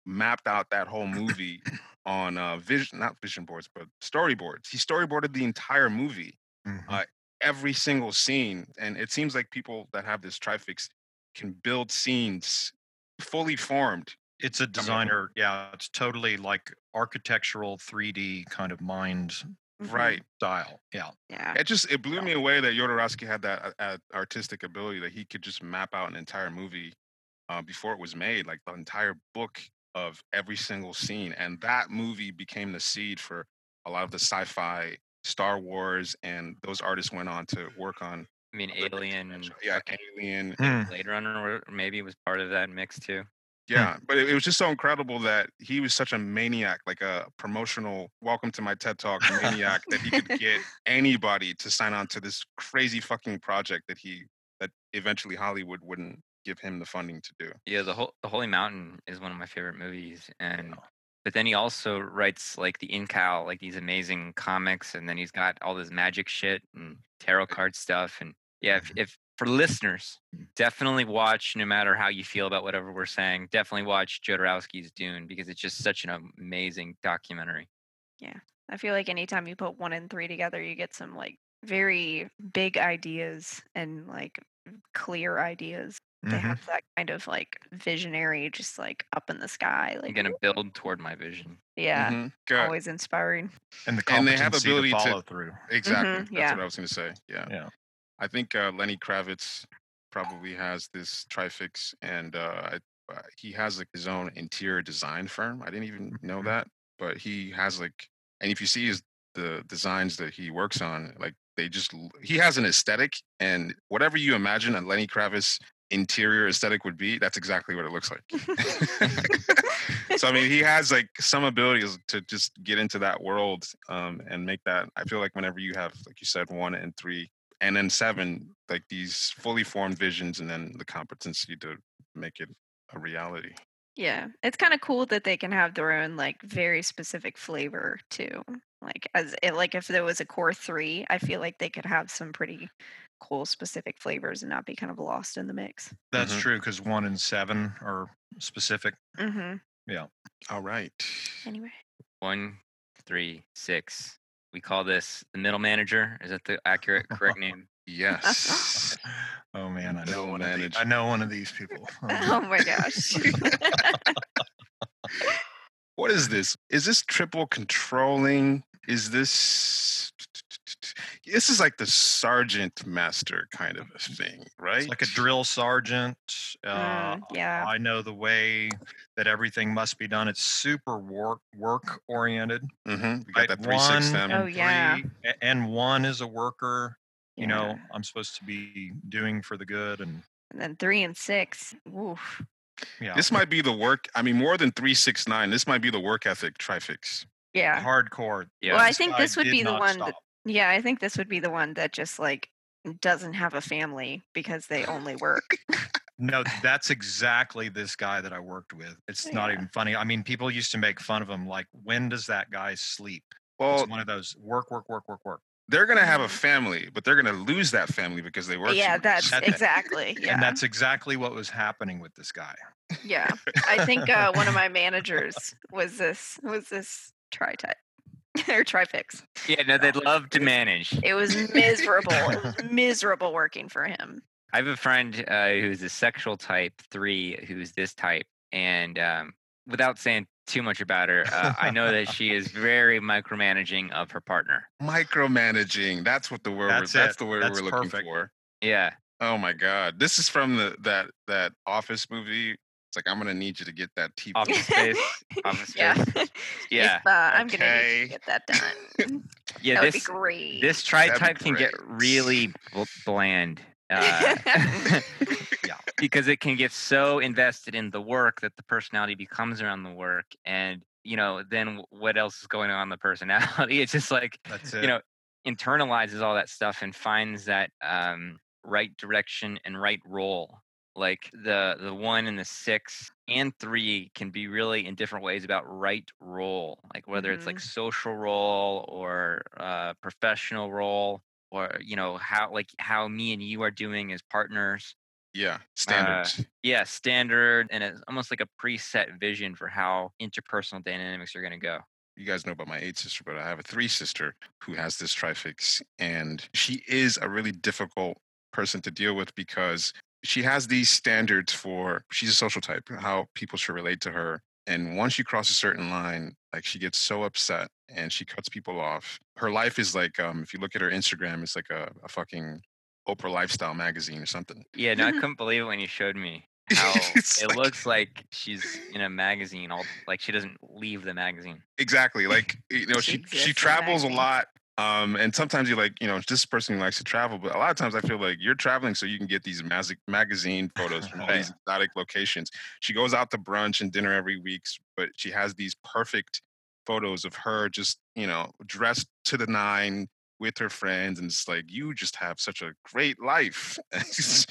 A: mapped out that whole movie [COUGHS] on uh, vision, not vision boards, but storyboards. He storyboarded the entire movie,
C: Mhm.
A: uh, every single scene. And it seems like people that have this trifix can build scenes fully formed.
C: It's a designer. Yeah, it's totally like architectural 3D kind of mind
D: Mhm.
A: Right.
C: style. Yeah.
D: Yeah.
A: It just it blew me away that Jodorowsky had that uh, artistic ability that he could just map out an entire movie uh, before it was made, like the entire book of every single scene, and that movie became the seed for a lot of the sci-fi, Star Wars, and those artists went on to work on
B: I mean,
A: other things
B: Alien,
A: eventually. yeah, Alien.
B: Blade Runner or maybe was part of that mix too. Hmm.
A: Yeah, but it, it was just so incredible that he was such a maniac, like a promotional welcome to my TED Talk maniac, that he could [LAUGHS] get anybody to sign on to this crazy fucking project that he that eventually Hollywood wouldn't give him the funding to do.
B: Yeah, the whole the Holy Mountain is one of my favorite movies, and
C: Yeah.
B: but then he also writes like the Incal, like these amazing comics, and then he's got all this magic shit and tarot card stuff, and yeah, if, mm-hmm. if for listeners, definitely watch. No matter how you feel about whatever we're saying, definitely watch Jodorowsky's Dune because it's just such an amazing documentary. Yeah.
D: I feel like anytime you put one and three together, you get some like very big ideas and like clear ideas. They
C: Mhm.
D: have that kind of like visionary, just like up in the sky.
B: Like I'm
D: Like,
B: gonna build toward my vision.
D: yeah,
A: Mhm.
D: Always inspiring.
C: And the
A: And they have
C: competency
A: ability
C: to
A: to-
C: follow through.
A: Exactly.
D: Mhm,
A: That's
D: yeah.
A: what I was going to say. Yeah.
C: Yeah.
A: I think uh, Lenny Kravitz probably has this trifix, and uh, I- uh, he has like his own interior design firm. I didn't even know
C: Mhm.
A: that, but he has like, and if you see his the designs that he works on, like they just he has an aesthetic, and whatever you imagine a Lenny Kravitz interior aesthetic would be, that's exactly what it looks like. [LAUGHS] so I mean, he [LAUGHS] has like some abilities to just get into that world um, and make that. I feel like whenever you have, like you said, one and three, and then seven, like these fully formed visions, and then the competency to make it a reality.
D: Yeah, it's kind of cool that they can have their own like very specific flavor too. Like as it, like if there was a core three, I feel like they could have some pretty cool specific flavors and not be kind of lost in the mix.
C: That's
A: Mhm.
C: true because one and seven are specific.
D: Mm-hmm. Yeah.
A: All right.
D: Anyway,
B: One, three, six. We call this the middle manager. Is that the accurate, correct [LAUGHS] name?
A: Yes. [LAUGHS]
C: Oh man, I know one of these. I know one of these people. [LAUGHS] Oh,
D: oh my gosh.
A: what is this? Is this triple controlling? Is this? This is like the sergeant master kind of a thing, right?
C: It's like a drill sergeant. Uh,
D: Mm, yeah.
C: I know the way that everything must be done. It's super work work oriented.
A: Mm-hmm. We got
C: Right,
A: that three six
C: one
A: them.
D: Oh,
C: and
D: yeah.
C: three, and one is a worker. You know, I'm supposed to be doing for the good, and
D: And then three and six. Oof.
C: yeah,
A: This might be the work. I mean, more than three six nine. This might be the work ethic trifix.
D: Yeah.
C: hardcore.
B: Yeah.
D: Well, I think this would be the
C: not
D: one that
C: stop.
D: Yeah, I think this would be the one that just like doesn't have a family because they only work.
C: No, that's exactly this guy that I worked with. It's not even funny. I mean, people used to make fun of him, like, when does that guy sleep?
A: Well,
C: it's one of those work, work, work, work, work.
A: they're gonna have a
D: Mhm.
A: family, but they're gonna lose that family because they work.
D: yeah, that's
C: That's-
D: exactly. Yeah.
C: And that's exactly what was happening with this guy.
D: yeah. I think [LAUGHS] uh, one of my managers was this was this tri type [LAUGHS] or trifix.
B: Yeah, no, they'd love to manage.
D: It was [LAUGHS] miserable. it was [LAUGHS] miserable working for him.
B: I have a friend uh, who's a sexual type three, who's this type, and um, without saying too much about her, uh, I know that she is very micromanaging of her partner.
A: micromanaging. That's what the word.
C: That's
A: That's, the word
C: That's
A: we're looking for.
B: Yeah,
A: Oh my god, this is from the that that Office movie. It's like I'm gonna need you to get that TV.
B: office space, [LAUGHS] office
D: Yeah.
B: space. [LAUGHS] Yeah,
D: If, uh, I'm gonna need
A: Okay.
D: to get that done. [LAUGHS]
B: yeah.
D: that would
B: This
D: be great.
B: this tri type can get really bl- bland. Uh,
C: Yeah.
B: because it can get so invested in the work that the personality becomes around the work and you know then what else is going on in the personality it's just like
C: That's it.
B: you know internalizes all that stuff and finds that um, right direction and right role like the the one and the six and three can be really in different ways about right role like whether it's like social role or uh, professional role or you know how like how me and you are doing as partners.
A: Yeah,
B: Uh,
A: standards.
B: yeah standard and it's almost like a preset vision for how interpersonal dynamics are going to go.
A: You guys know about my eight sister, but I have a three sister who has this trifix, and she is a really difficult person to deal with because she has these standards for she's a social type, how people should relate to her. And once you cross a certain line, like she gets so upset and she cuts people off. Her life is like, um, if you look at her Instagram, it's like a, a fucking Oprah lifestyle magazine or something.
B: Yeah, no, I couldn't believe it when you showed me [LAUGHS] how it
A: like-
B: looks like she's in a magazine. All like she doesn't leave the magazine.
A: Exactly. [LAUGHS] Like you know,
D: She
A: she she travels a lot. Um, and sometimes you're like, you know, this person who likes to travel, but a lot of times I feel like you're traveling so you can get these magic magazine photos from all these [LAUGHS] exotic locations. She goes out to brunch and dinner every week, but she has these perfect photos of her just, you know, dressed to the nine with her friends, and it's like you just have such a great life. [LAUGHS]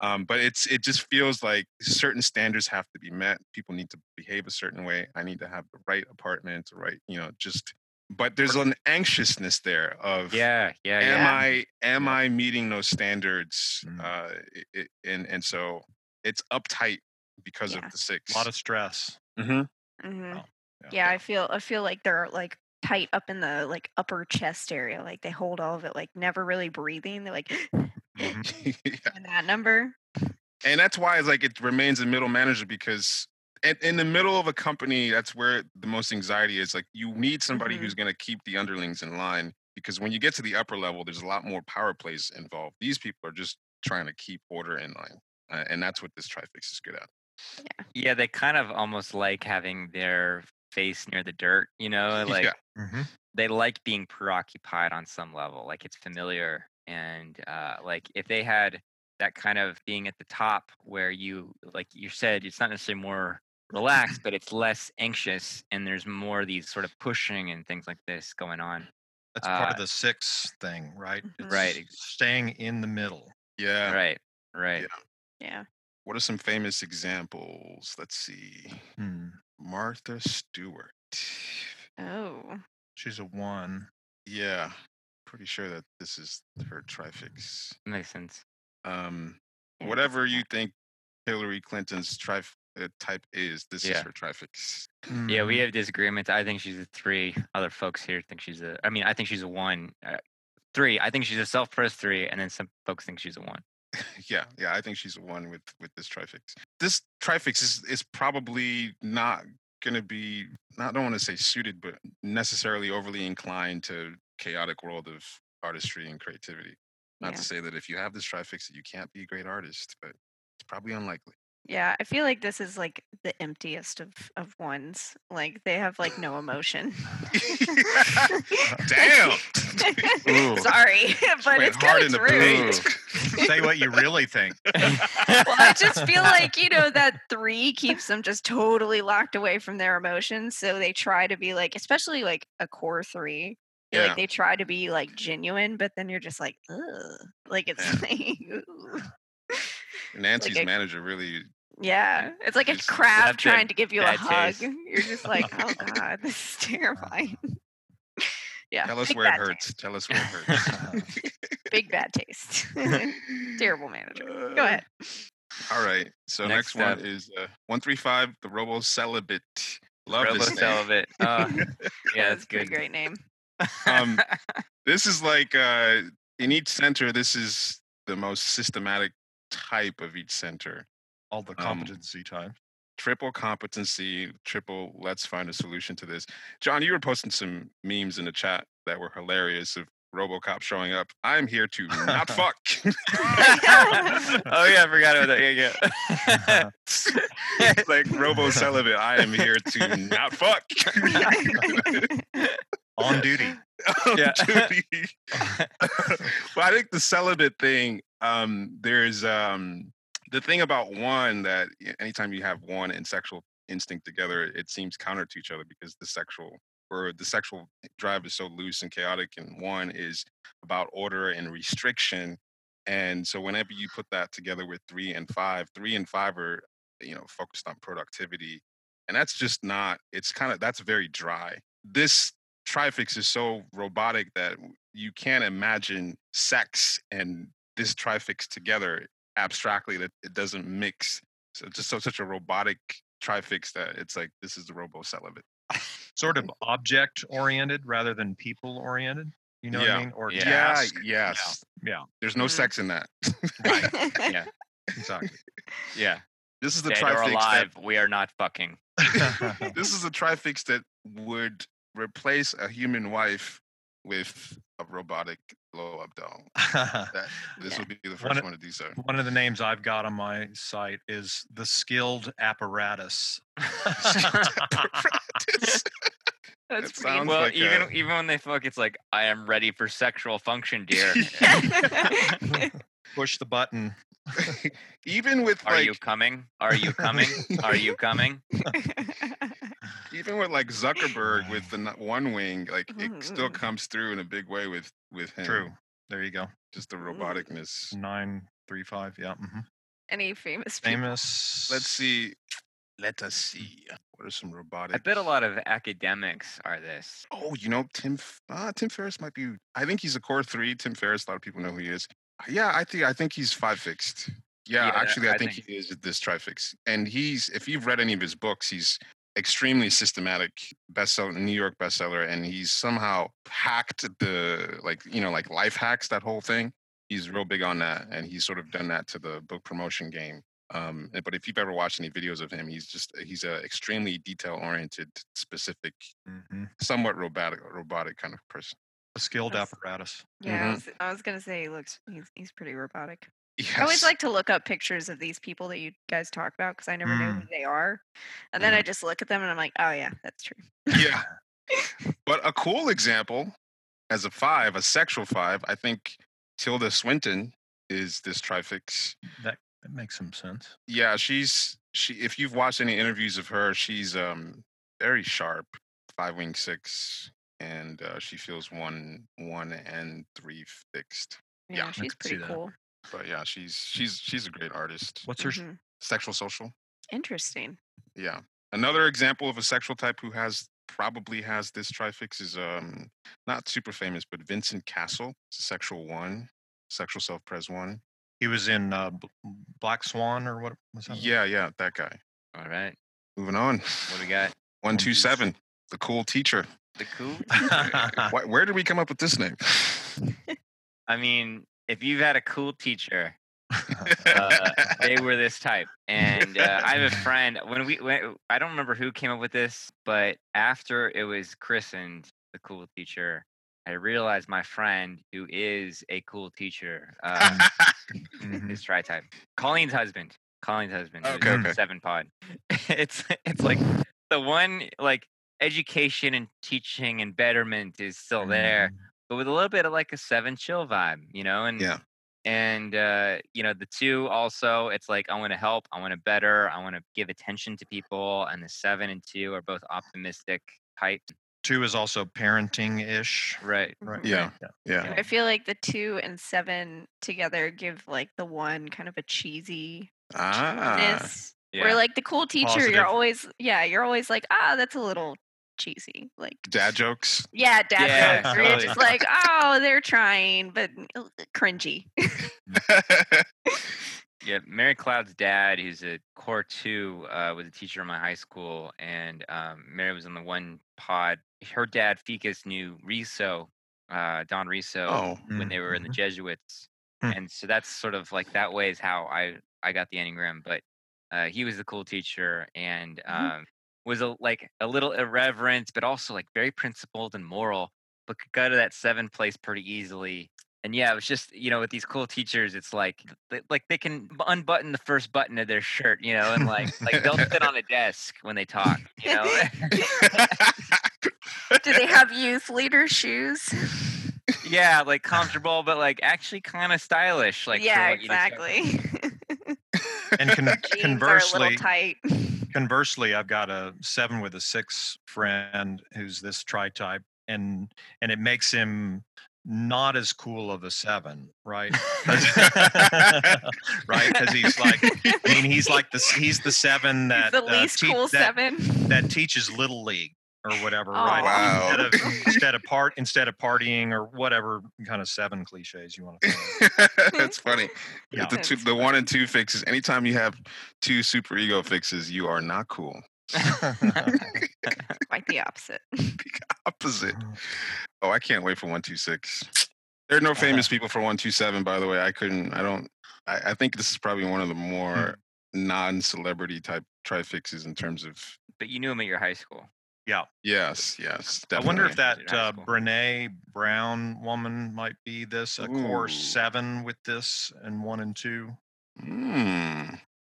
A: um, but it's it just feels like certain standards have to be met. People need to behave a certain way. I need to have the right apartment, the right, you know, just. But there's an anxiousness there of
B: Yeah, yeah,
A: am
B: yeah.
A: I am I meeting those standards?
C: Mm.
A: Uh, i i and and so it's uptight because
D: Yeah.
A: of the six.
C: A lot of stress.
A: hmm
D: hmm
C: Wow.
D: Yeah, I feel I feel like they're like tight up in the like upper chest area. Like they hold all of it, like never really breathing. They're like [LAUGHS]
C: Mhm.
D: in that number.
A: and that's why it's like it remains a middle manager because in, in the middle of a company that's where the most anxiety is like you need somebody
D: Mhm.
A: who's going to keep the underlings in line because when you get to the upper level there's a lot more power plays involved these people are just trying to keep order in line uh, and that's what this trifix is good at
B: Yeah, they kind of almost like having their face near the dirt, you know, [LAUGHS] like
A: yeah
C: Mhm.
B: they like being preoccupied on some level, like it's familiar. And uh, like if they had that kind of being at the top where you, like you said, it's not necessarily more relaxed, but it's less anxious and there's more these sort of pushing and things like this going on.
C: That's part
B: Uh,
C: of the six thing, right?
B: Right.
C: Staying in the middle.
A: yeah
B: Right, right.
D: Yeah.
A: what are some famous examples let's see
C: Hmm.
A: martha stewart
D: Oh.
C: She's a one.
A: yeah pretty sure that this is her trifix
B: Makes sense.
A: um
D: Yeah,
A: whatever you think Hillary Clinton's trif- uh, type is, this is her trifix.
B: Yeah, we
C: Mhm.
B: have disagreements. I think she's a three. Other folks here think she's a. I mean, I think she's a one. Uh, three. I think she's a self-pres three, and then some folks think she's a one. [LAUGHS]
A: yeah, yeah, I think she's a one with with this trifix. This trifix is is probably not going to be. Not, I don't want to say suited, but necessarily overly inclined to chaotic world of artistry and creativity. Not
D: Yeah.
A: to say that if you have this trifix that you can't be a great artist, but it's probably unlikely.
D: Yeah, I feel like this is like the emptiest of of ones. Like they have like no emotion. [LAUGHS] [LAUGHS]
A: Damn. [LAUGHS]
D: Sorry, but it's kind of
A: the
D: true.
C: Say what you really think.
D: well, I just feel like you know that three keeps them just totally locked away from their emotions. So they try to be like, especially like a core three.
A: Yeah.
D: Like they try to be like genuine, but then you're just like, ugh. Like it's like, ooh.
A: Nancy's
D: a-
A: manager really
D: yeah, it's like a
A: Just
D: crab
B: have to
D: trying to give you a hug.
B: taste. [LAUGHS]
D: You're just like, oh god, this is terrifying. [LAUGHS] [LAUGHS] yeah,
A: tell us where it hurts.
D: taste.
A: Tell us where it hurts.
D: Big bad taste. Terrible manager. Go
A: Uh,
D: ahead.
A: All right. So next,
B: Next
A: one is uh, one three five. The Robo Celibate. Love
B: Robo
A: this name.
B: celibate. Uh, yeah,
D: That's
B: that's
D: a
B: good.
D: great name.
A: Um, This is like uh, in each center. This is the most systematic type of each center.
C: All the
A: Um,
C: competency time.
A: Triple competency. Triple. Let's find a solution to this. John, you were posting some memes in the chat that were hilarious of RoboCop showing up. I'm here to not [LAUGHS] fuck. [LAUGHS] [LAUGHS]
B: oh yeah, I forgot about that. Yeah, yeah.
A: It's like Robo Celibate. I am here to not fuck.
C: On duty.
B: Yeah.
A: Judy. but I think the celibate thing, um, there's um, the thing about one that anytime you have one and sexual instinct together, it seems counter to each other because the sexual or the sexual drive is so loose and chaotic, and one is about order and restriction. And so whenever you put that together with three and five, three and five are you know focused on productivity, and that's just not. It's kind of that's very dry. This trifix is so robotic that you can't imagine sex and this trifix together abstractly that it doesn't mix so it's just so such a robotic trifix that it's like this is the robo celibate [LAUGHS]
C: Sort of object oriented rather than people oriented. You know what I mean? Or
B: Yeah.
A: yeah
C: task.
A: yes
C: Yeah.
A: there's no. Mm-hmm. sex in that [LAUGHS]
B: Yeah.
C: exactly.
B: Yeah.
A: This is the
B: Dead or
A: trifix that
B: alive, we are not fucking. [LAUGHS]
A: this is a trifix that would replace a human wife with a robotic blow up doll. [LAUGHS] That this
D: Yeah.
A: would be the
C: One
A: first
C: of-
A: one to do so.
C: One of the names I've got on my site is the skilled apparatus. [LAUGHS] [LAUGHS]
D: That's
A: That
D: pretty
A: sounds
B: well,
A: like
B: even
A: a-
B: even when they fuck, it's like I am ready for sexual function, dear.
C: Push the button. [LAUGHS]
A: even with
B: Are
A: like
B: you coming? Are you coming? [LAUGHS] Are you coming? [LAUGHS]
A: even with like Zuckerberg with the one wing, like it still
D: Mm.
A: comes through in a big way with with him.
C: True. There you go.
A: Just the
D: Mm.
A: roboticness.
C: Nine three five. Yeah. mhm.
D: Any famous people?
C: Famous.
A: Let's see. Let us see. What are some robotic?
B: I bet a lot of academics are this.
A: Oh, you know, Tim. F- Uh, Tim Ferriss might be. I think he's a core three. Tim Ferriss. A lot of people know who he is. Yeah, I think. I think he's five fixed. Yeah,
B: Yeah,
A: actually, I,
B: I
A: think,
B: think-
A: he is this trifix. And he's. If you've read any of his books, he's extremely systematic bestseller new york bestseller and he's somehow hacked the like you know like life hacks that whole thing he's real big on that and he's sort of done that to the book promotion game um but if you've ever watched any videos of him he's just he's a extremely detail oriented specific
C: Mhm.
A: somewhat robotic robotic kind of person
C: A skilled
D: That's-
C: apparatus.
D: Yeah, I,
A: Mhm.
D: was, I was gonna say he looks he's he's pretty robotic.
A: yes.
D: I always like to look up pictures of these people that you guys talk about because I never know who they are, and then I just look at them and I'm like, oh yeah, that's true.
A: yeah [LAUGHS] but a cool example as a five a sexual five i think tilda swinton is this trifix
C: That, that makes some sense.
A: yeah she's she if you've watched any interviews of her she's um very sharp five wing six and uh, she feels one one and three fixed
D: Yeah,
A: Yeah,
D: she's pretty cool.
A: but yeah she's she's she's a great artist
C: What's her? sh-
D: Mhm.
A: sexual social
D: Interesting.
A: yeah another example of a sexual type who has probably has this trifix is um not super famous but Vincent Cassel it's a sexual one sexual self-pres one
C: He was in uh, B- Black Swan or what was that? one?
A: yeah yeah that guy
B: All right.
A: moving on
B: What do we got?
A: one two seven the cool teacher
B: The cool. [LAUGHS]
A: Why, where did we come up with this name
B: I mean, if you've had a cool teacher, uh, they [LAUGHS] were this type. And uh, I have a friend. When we, when, I don't remember who came up with this, but after it was christened, the cool teacher, I realized my friend, who is a cool teacher, uh,
C: Mhm. [LAUGHS]
B: is tri type. Colleen's husband. Colleen's husband.
A: Okay, okay.
B: Seven pod. it's it's like the one like education and teaching and betterment is still there, but with a little bit of like a seven chill vibe, you know? And
A: Yeah.
B: and uh, you know, the two also, it's like I want to help, I want to better, I want to give attention to people, and the seven and two are both optimistic type.
C: Two is also parenting ish.
B: Right.
C: Right.
A: Yeah.
C: Yeah.
A: yeah
D: I feel like the two and seven together give like the one kind of a cheesy
A: ah
B: Yeah.
D: Where like the cool teacher,
C: Positive.
D: you're always yeah, you're always like, ah, that's a little cheesy. Like
A: dad jokes
D: yeah, dad
B: Yeah,
D: jokes. Where you're just like, oh, they're trying, but uh, cringy. [LAUGHS]
B: Yeah, Mary Cloud's dad, who's a core two, uh, was a teacher in my high school, and um, Mary was on the one pod. Her dad, Ficus, knew Riso, uh, Don Riso,
A: oh
B: when they were in the
C: Mhm.
B: Jesuits,
C: Hmm.
B: and so that's sort of like that way is how I I got the enneagram. But uh, he was the cool teacher and um, was a, like a little irreverent, but also like very principled and moral. But could go to that seven place pretty easily. And yeah, it was just you know with these cool teachers, it's like th- like they can unbutton the first button of their shirt, you know, and like like they'll [LAUGHS] sit on a desk when they talk, you know. [LAUGHS]
D: Do they have youth leader shoes? [LAUGHS]
B: yeah, like comfortable, but like actually kind of stylish. Like
D: yeah,
B: what you'd expect.
D: exactly.
C: And con- [LAUGHS] conversely,
D: are a little tight.
C: conversely, I've got a seven with a six friend who's this tri type, and and it makes him not as cool of a seven, right? [LAUGHS] right, because he's like, I mean, he's like the he's the seven [LAUGHS] that
D: the
C: uh,
D: least
C: te-
D: cool
C: that,
D: seven.
C: that teaches little league or whatever,
D: Oh.
C: right?
A: Wow.
C: Instead of [LAUGHS] instead of part instead of partying or whatever kind of seven cliches you want to. Throw. [LAUGHS]
A: That's [LAUGHS] funny.
C: Yeah.
A: The two, the one and two fixes. Anytime you have two super ego fixes, you are not cool.
D: Quite the opposite.
A: The Opposite. Oh, I can't wait for one two six. There are no famous people for one two seven. By the way, I couldn't. I don't. I, I think this is probably one of the
C: Hmm.
A: more non-celebrity type trifixes in terms of
B: But you knew him at your high school.
A: Yes, yes.
C: I wonder if that uh. Brene Brown woman might be this a core seven with this and one and two.
A: Hmm.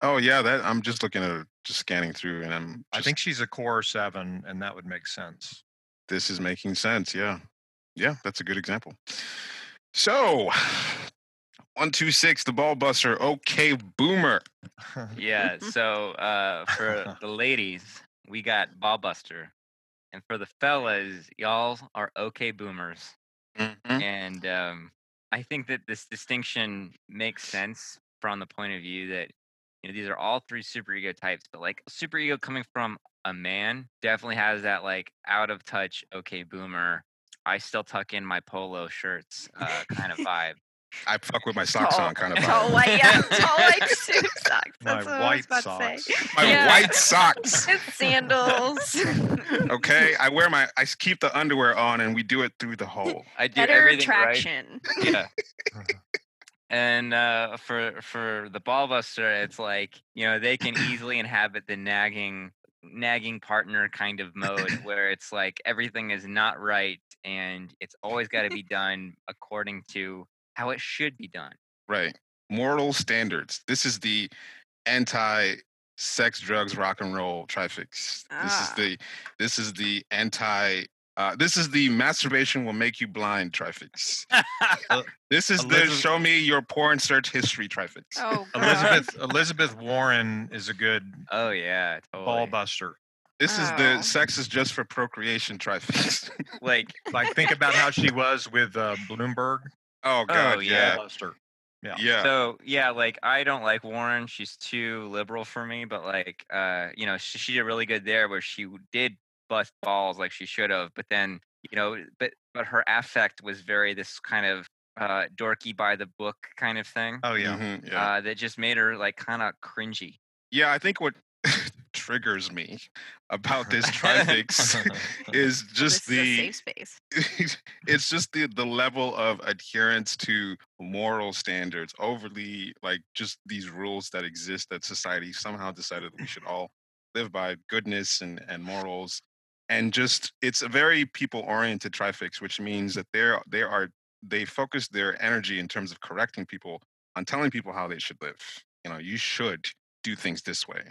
A: Oh yeah, that I'm just looking at it, just scanning through, and I'm.
C: I think she's a core seven, and that would make sense.
A: this is making sense. Yeah, yeah, that's a good example. So, [SIGHS] one two six, the ball buster. Okay, boomer. [LAUGHS]
B: Yeah. So uh, for [LAUGHS] the ladies, we got Ball Buster, and for the fellas, y'all are okay boomers.
A: Mhm.
B: And um, I think that this distinction makes sense from the point of view that you know these are all three superego types, but like superego coming from a man definitely has that like out of touch okay boomer. I still tuck in my polo shirts uh, kind of [LAUGHS] vibe.
A: I fuck with my [LAUGHS] socks
D: Tall-
A: on, kind of.
D: Tall
A: vibe.
D: white, yeah, [LAUGHS] tall white suit socks.
C: My
D: That's what I was
C: white
D: about
C: socks.
D: to say. [LAUGHS]
A: My
D: Yeah.
A: white socks.
D: It's sandals.
A: Okay, I wear my. I keep the underwear on, and we do it through the hole.
B: I do
D: Better
B: everything right. yeah. And uh, for for the ball buster, it's like you know they can easily inhabit the nagging nagging partner kind of mode where it's like everything is not right and it's always got to be done according to how it should be done.
A: Right. Moral standards. This is the anti sex, drugs, rock and roll trifix. This is
D: Ah.
A: the this is the anti uh, this is the masturbation will make you blind trifix. [LAUGHS] This is the show me your porn search history trifix.
D: Oh, [LAUGHS]
C: Elizabeth Elizabeth Warren is a good
B: Oh yeah, totally.
C: ball buster.
A: This is
D: Oh.
A: the sex is just for procreation trifix.
B: Like
C: Like think about how she was with uh, Bloomberg.
A: Oh god,
B: yeah.
A: yeah.
C: Yeah.
A: Yeah.
B: So yeah, like I don't like Warren. She's too liberal for me. But like, uh, you know, she, she did really good there, where she did bust balls like she should have. But then, you know, but but her affect was very this kind of uh, dorky by the book kind of thing.
C: Oh yeah.
A: Mhm, yeah.
B: Uh, that just made her like kind of cringy.
A: yeah, I think what triggers me about this [LAUGHS] trifix is just
D: this is a
A: the
D: safe space. [LAUGHS]
A: it's just the the level of adherence to moral standards overly like just these rules that exist that society somehow decided we should all live by goodness and and morals. And just it's a very people oriented trifix which means that they're they are they focus their energy in terms of correcting people on telling people how they should live. You know you should do things this way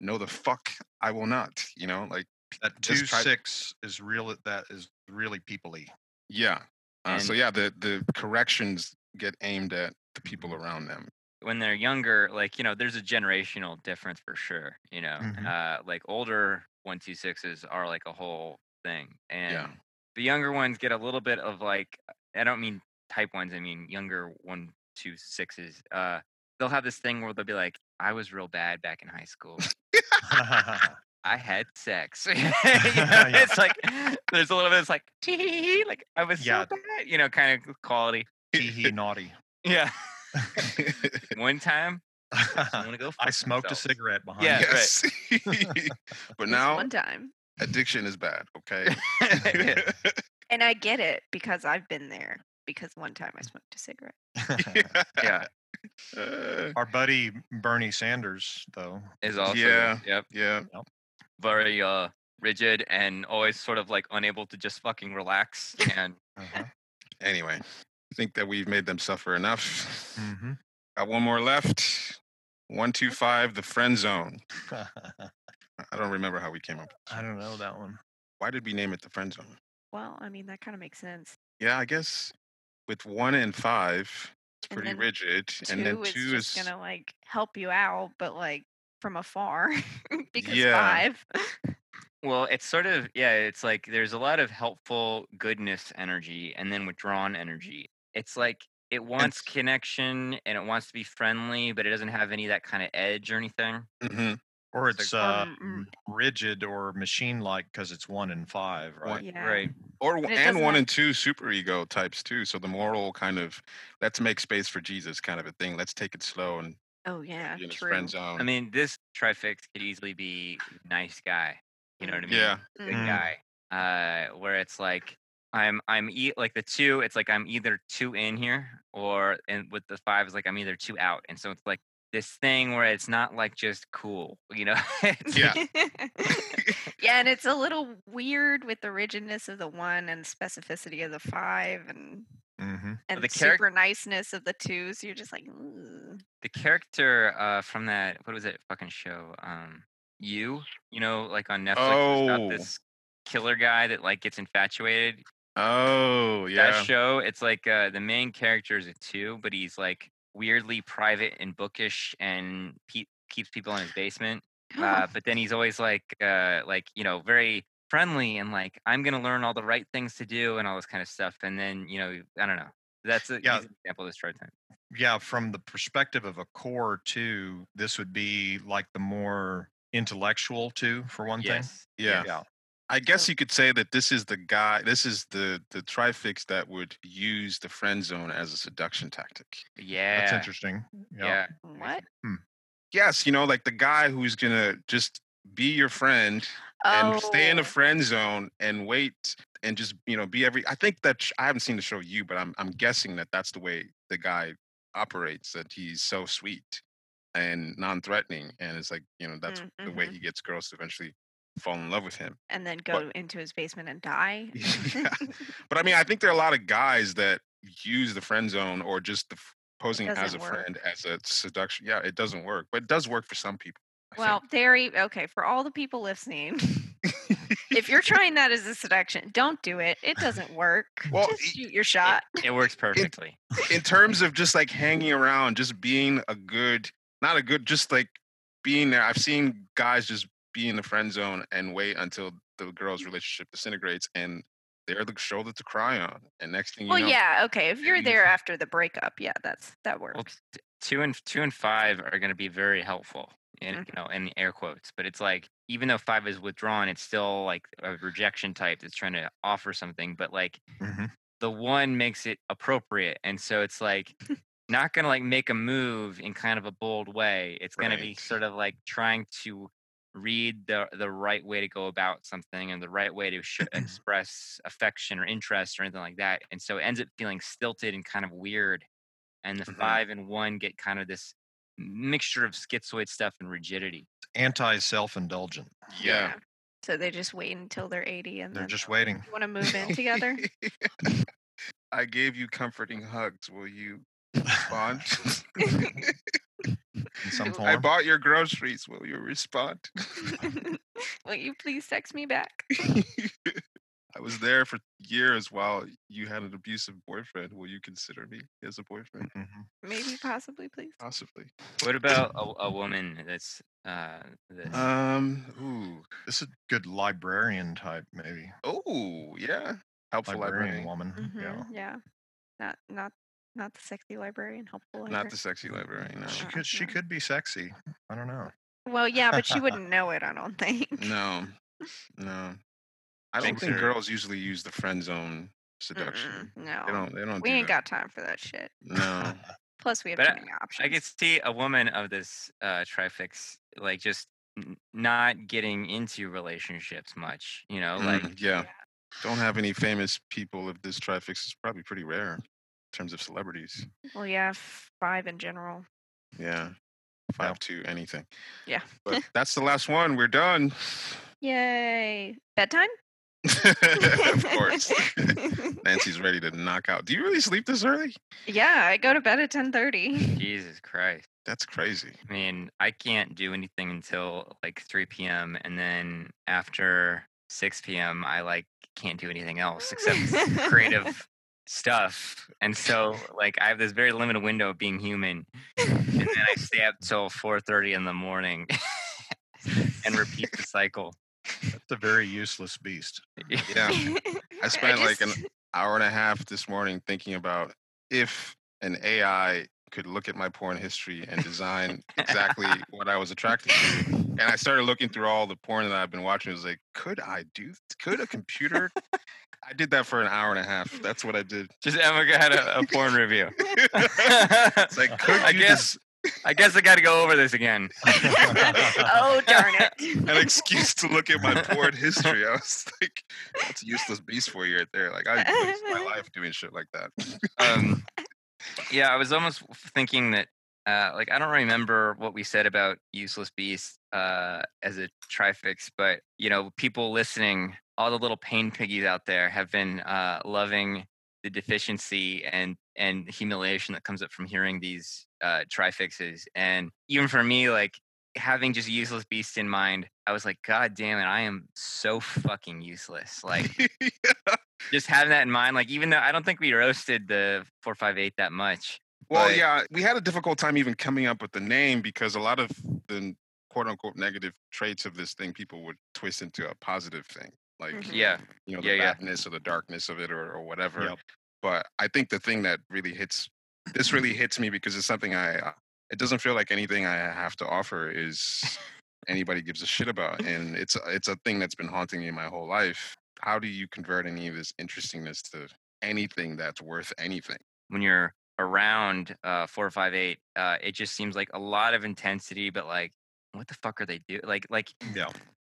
A: no the fuck i will not you know like
C: That two
A: try-
C: six is real. That is really peoply.
A: Yeah. Uh, so yeah, the the corrections get aimed at the people around them.
B: when they're younger, like you know, there's a generational difference for sure. You know,
C: Mhm.
B: uh, like older one two sixes are like a whole thing, and
A: Yeah.
B: the younger ones get a little bit of like I don't mean type ones, I mean younger one two sixes. Uh, they'll have this thing where they'll be like, "I was real bad back in high school. [LAUGHS] [LAUGHS] I had sex." [LAUGHS] You know,
C: Yeah.
B: It's like there's a little bit. It's like, "Tee-hee-hee," like I was
C: Yeah.
B: so bad, you know, kind of quality.
C: Tee hee naughty.
B: Yeah. One time, I go.
C: I smoked
B: myself.
C: a cigarette behind.
B: Yeah,
C: you.
A: yes. but now
D: one time.
A: addiction is bad. Okay.
D: And I get it because I've been there. Because one time I smoked a cigarette.
B: yeah,
A: Uh,
C: Our buddy Bernie Sanders, though.
B: is also
A: Yeah.
B: yep
A: yeah.
B: very uh rigid and always sort of like unable to just fucking relax and
C: Uh-huh.
A: Anyway, I think that we've made them suffer enough.
C: hmm
A: Got one more left. One two five, the friend zone. [LAUGHS] I don't remember how we came up.
C: I don't know that one.
A: Why did we name it the friend zone?
D: Well, I mean, that kind of makes sense.
A: Yeah, I guess with one and five, it's
D: And
A: pretty rigid,
D: Two
A: and then two
D: just
A: is
D: gonna like help you out, but like from afar. [LAUGHS] because
A: Yeah.
D: five.
B: well it's sort of yeah it's like there's a lot of helpful goodness energy and then withdrawn energy it's like it wants connection and it wants to be friendly but it doesn't have any of that kind of edge or anything
A: Mhm.
C: Or
B: It's
C: it's
D: like-
C: uh,
D: Um,
C: rigid or machine-like because it's one and five, right?
D: Yeah.
B: right
A: or
D: And it
A: and
D: doesn't
A: one
D: have-
A: and two super ego types too. So the moral kind of let's make space for Jesus kind of a thing. Let's take it slow and
D: Oh yeah,
A: be in his
D: true.
A: friend zone.
B: i mean this trifix could easily be nice guy you know what i mean
A: yeah,
B: good
C: Mm.
B: guy uh where it's like I'm I'm e- like the two. It's like I'm either two in here, or and with the five is like I'm either two out, and so it's like this thing where it's not like just cool, you know? [LAUGHS]
A: Yeah. [LAUGHS]
D: yeah, and it's a little weird with the rigidness of the one and specificity of the five and
C: hmm
D: and
B: the charac-
D: super niceness of the two. So you're just like,
B: the character uh from that what was it fucking show um you you know like on netflix
A: Oh.
B: this killer guy that like gets infatuated
A: Oh yeah.
B: that show it's like uh the main character is a two but he's like weirdly private and bookish and pe- keeps people in his basement uh, but then he's always like uh like you know very friendly and like i'm gonna learn all the right things to do and all this kind of stuff and then you know i don't know that's a,
C: Yeah.
B: an example of this tri type
C: Yeah, from the perspective of a core too, this would be like the more intellectual too, for one
B: yes
A: yeah.
C: Yeah.
A: I guess you could say that this is the guy. This is the the trifix that would use the friend zone as a seduction tactic.
B: yeah
C: That's interesting.
B: yeah
D: what?
A: Yes, you know, like the guy who's gonna just be your friend and stay in the
D: Oh.
A: friend zone and wait and just you know be every. I think that sh- I haven't seen the show you, but I'm I'm guessing that that's the way the guy operates. That he's so sweet and non-threatening, and it's like you know that's
D: Mm,
A: the way
D: mhm.
A: he gets girls to eventually fall in love with him.
D: and then go into his basement and die. [LAUGHS]
A: Yeah. [LAUGHS] But I mean, I think there are a lot of guys that use the friend zone or just the posing as a
D: work.
A: friend as a seduction. Yeah, it doesn't work, but it does work for some people. I
D: Well, there you okay. For all the people listening, [LAUGHS] if you're trying that as a seduction, don't do it. It doesn't work.
A: Well,
D: Just
A: y-
D: shoot your shot.
B: it works perfectly
A: think. in terms of just like hanging around, just being a good, not a good, just like being there. I've seen guys just be in the friend zone and wait until the girl's relationship disintegrates, and they're the shoulder to cry on. And next thing you
D: Well,
A: know,
D: yeah, okay. If you're there after the breakup, yeah, that's that works.
B: Well, two and two and five are going to be very helpful, in
D: Mhm.
B: you know, in air quotes. But it's like even though five is withdrawn, it's still like a rejection type that's trying to offer something. But like
C: hmm
B: the one makes it appropriate, and so it's like [LAUGHS] not going to like make a move in kind of a bold way. It's going to be sort of like trying to read the the right way to go about something and the right way to sh- [CLEARS THROAT] express affection or interest or anything like that and so it ends up feeling stilted and kind of weird and the
A: Mhm.
B: five and one get kind of this mixture of schizoid stuff and rigidity
C: Anti self indulgent.
A: yeah.
D: So they just wait until they're 80 and
C: They're just waiting.
D: want to move in together. [LAUGHS]
A: I gave you comforting hugs. Will you [LAUGHS] respond? [LAUGHS]
C: In some
A: I bought your groceries. Will you respond? [LAUGHS]
D: Will you please text me back? [LAUGHS]
A: I was there for years while you had an abusive boyfriend. Will you consider me as a boyfriend?
C: Mhm.
D: Maybe, possibly, please.
A: Possibly.
B: what about a, a woman that's uh that,
A: Um. Ooh.
C: This is a good librarian type, maybe.
A: Oh, yeah. Helpful
C: Librarian
A: librarian.
C: woman.
D: Mhm,
C: Yeah.
D: Yeah. Not not not the sexy librarian, helpful
A: Not the sexy librarian. No.
C: She
D: Uh,
C: could she
D: no.
C: could be sexy. I don't know.
D: Well, yeah, but she wouldn't [LAUGHS] know it, I don't think.
A: No. No. I don't think girls usually use the friend zone seduction.
D: Mm-mm, no.
A: They don't. They don't.
D: we
A: do
D: ain't
A: that.
D: got time for that shit.
A: No. [LAUGHS]
D: Plus, we have
B: But
D: too many options.
B: I could see a woman of this uh, trifix like just n- not getting into relationships much. You know, like
A: Mm, yeah. Don't have any famous people of this trifix. It's probably pretty rare in terms of celebrities.
D: Well, yeah, five in general.
A: Yeah. Five to anything.
D: Yeah.
A: But [LAUGHS] that's the last one. We're done.
D: Yay! Bedtime? [LAUGHS]
A: of course. [LAUGHS] Nancy's ready to knock out. Do you really sleep this early?
D: yeah, I go to bed at ten thirty.
B: Jesus Christ.
A: That's crazy.
B: I mean, I can't do anything until like 3 p.m. and then after 6 p.m. I like can't do anything else except creative stuff. And so like I have this very limited window of being human. And then I stay up till 4:30 in the morning [LAUGHS] and repeat the cycle.
C: That's a very useless beast.
A: Yeah. I [LAUGHS] spent like an hour and a half this morning thinking about if an AI could look at my porn history and design exactly what I was attracted to. And I started looking through all the porn that I've been watching. It was like, could I do? Could a computer? I did that for an hour and a half. That's what I did.
B: Just Emma had a, a porn review.
A: It's like, could [LAUGHS]
B: I
A: you
B: guess I guess I got to go over this again. [LAUGHS]
D: oh darn it!
A: An excuse to look at my board history. I was [LAUGHS] like, that's a useless beast for you right there. Like I waste my life doing shit like that.
B: Um, yeah, I was almost thinking that, uh, like, I don't remember what we said about useless beast uh, as a trifix, but you know, people listening, all the little pain piggies out there have been uh, loving the deficiency and and humiliation that comes up from hearing these uh, trifixes. And even for me, like having just useless beast in mind, I was like, God damn it, I am so fucking useless. Like [LAUGHS] just having that in mind, like even though I don't think we roasted the four five eight that much.
A: Well,
B: but-
A: yeah, we had a difficult time even coming up with the name because a lot of the quote unquote negative traits of this thing people would twist into a positive thing. Like
D: Mhm.
B: Yeah.
A: you know, the
B: Yeah, yeah.
A: badness or the darkness of it or, or whatever.
C: Yep.
A: But I think the thing that really hits this really hits me because it's something I uh, it doesn't feel like anything I have to offer is anybody gives a shit about. And it's it's a thing that's been haunting me my whole life. How do you convert any of this interestingness to anything that's worth anything?
B: when you're around uh four or five eight, uh it just seems like a lot of intensity, but like what the fuck are they doing? Like like
C: no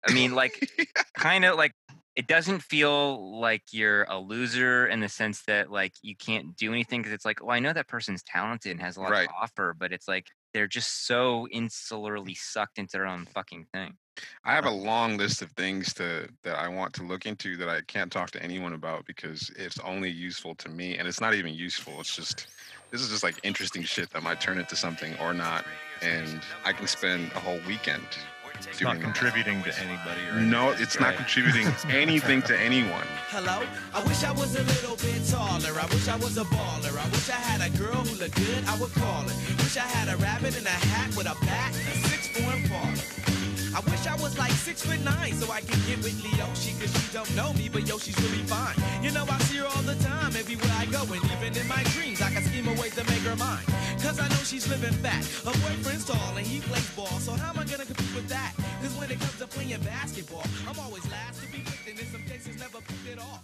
B: I mean [LAUGHS] like kind of like it doesn't feel like you're a loser in the sense that like you can't do anything because it's like, well, I know that person's talented and has a lot
A: Right.
B: to offer, but it's like they're just so insularly sucked into their own fucking thing.
A: I have a long list of things to that I want to look into that I can't talk to anyone about because it's only useful to me and it's not even useful. It's just this is just like interesting shit that might turn into something or not. And I can spend a whole weekend
C: It's not
A: doing that.
C: contributing to anybody or
A: No,
C: anything,
A: it's not
C: right?
A: contributing [LAUGHS] anything to anyone.
E: Hello? I wish I was a little bit taller. I wish I was a baller. I wish I had a girl who looked good, I would call her. Wish I had a rabbit in a hat with a bat a six four Impala. I wish I was like six foot nine so I could get with Leoshi cause she don't know me, but yo, she's really fine. You know, I see her all the time, everywhere I go, and even in my dreams, I can scheme a way to make her mine. Cause I know she's living fat. Her boyfriend's tall and he plays ball, so how am I gonna compete with that? Cause when it comes to playing basketball, I'm always last to be picked, and in some cases never picked at all.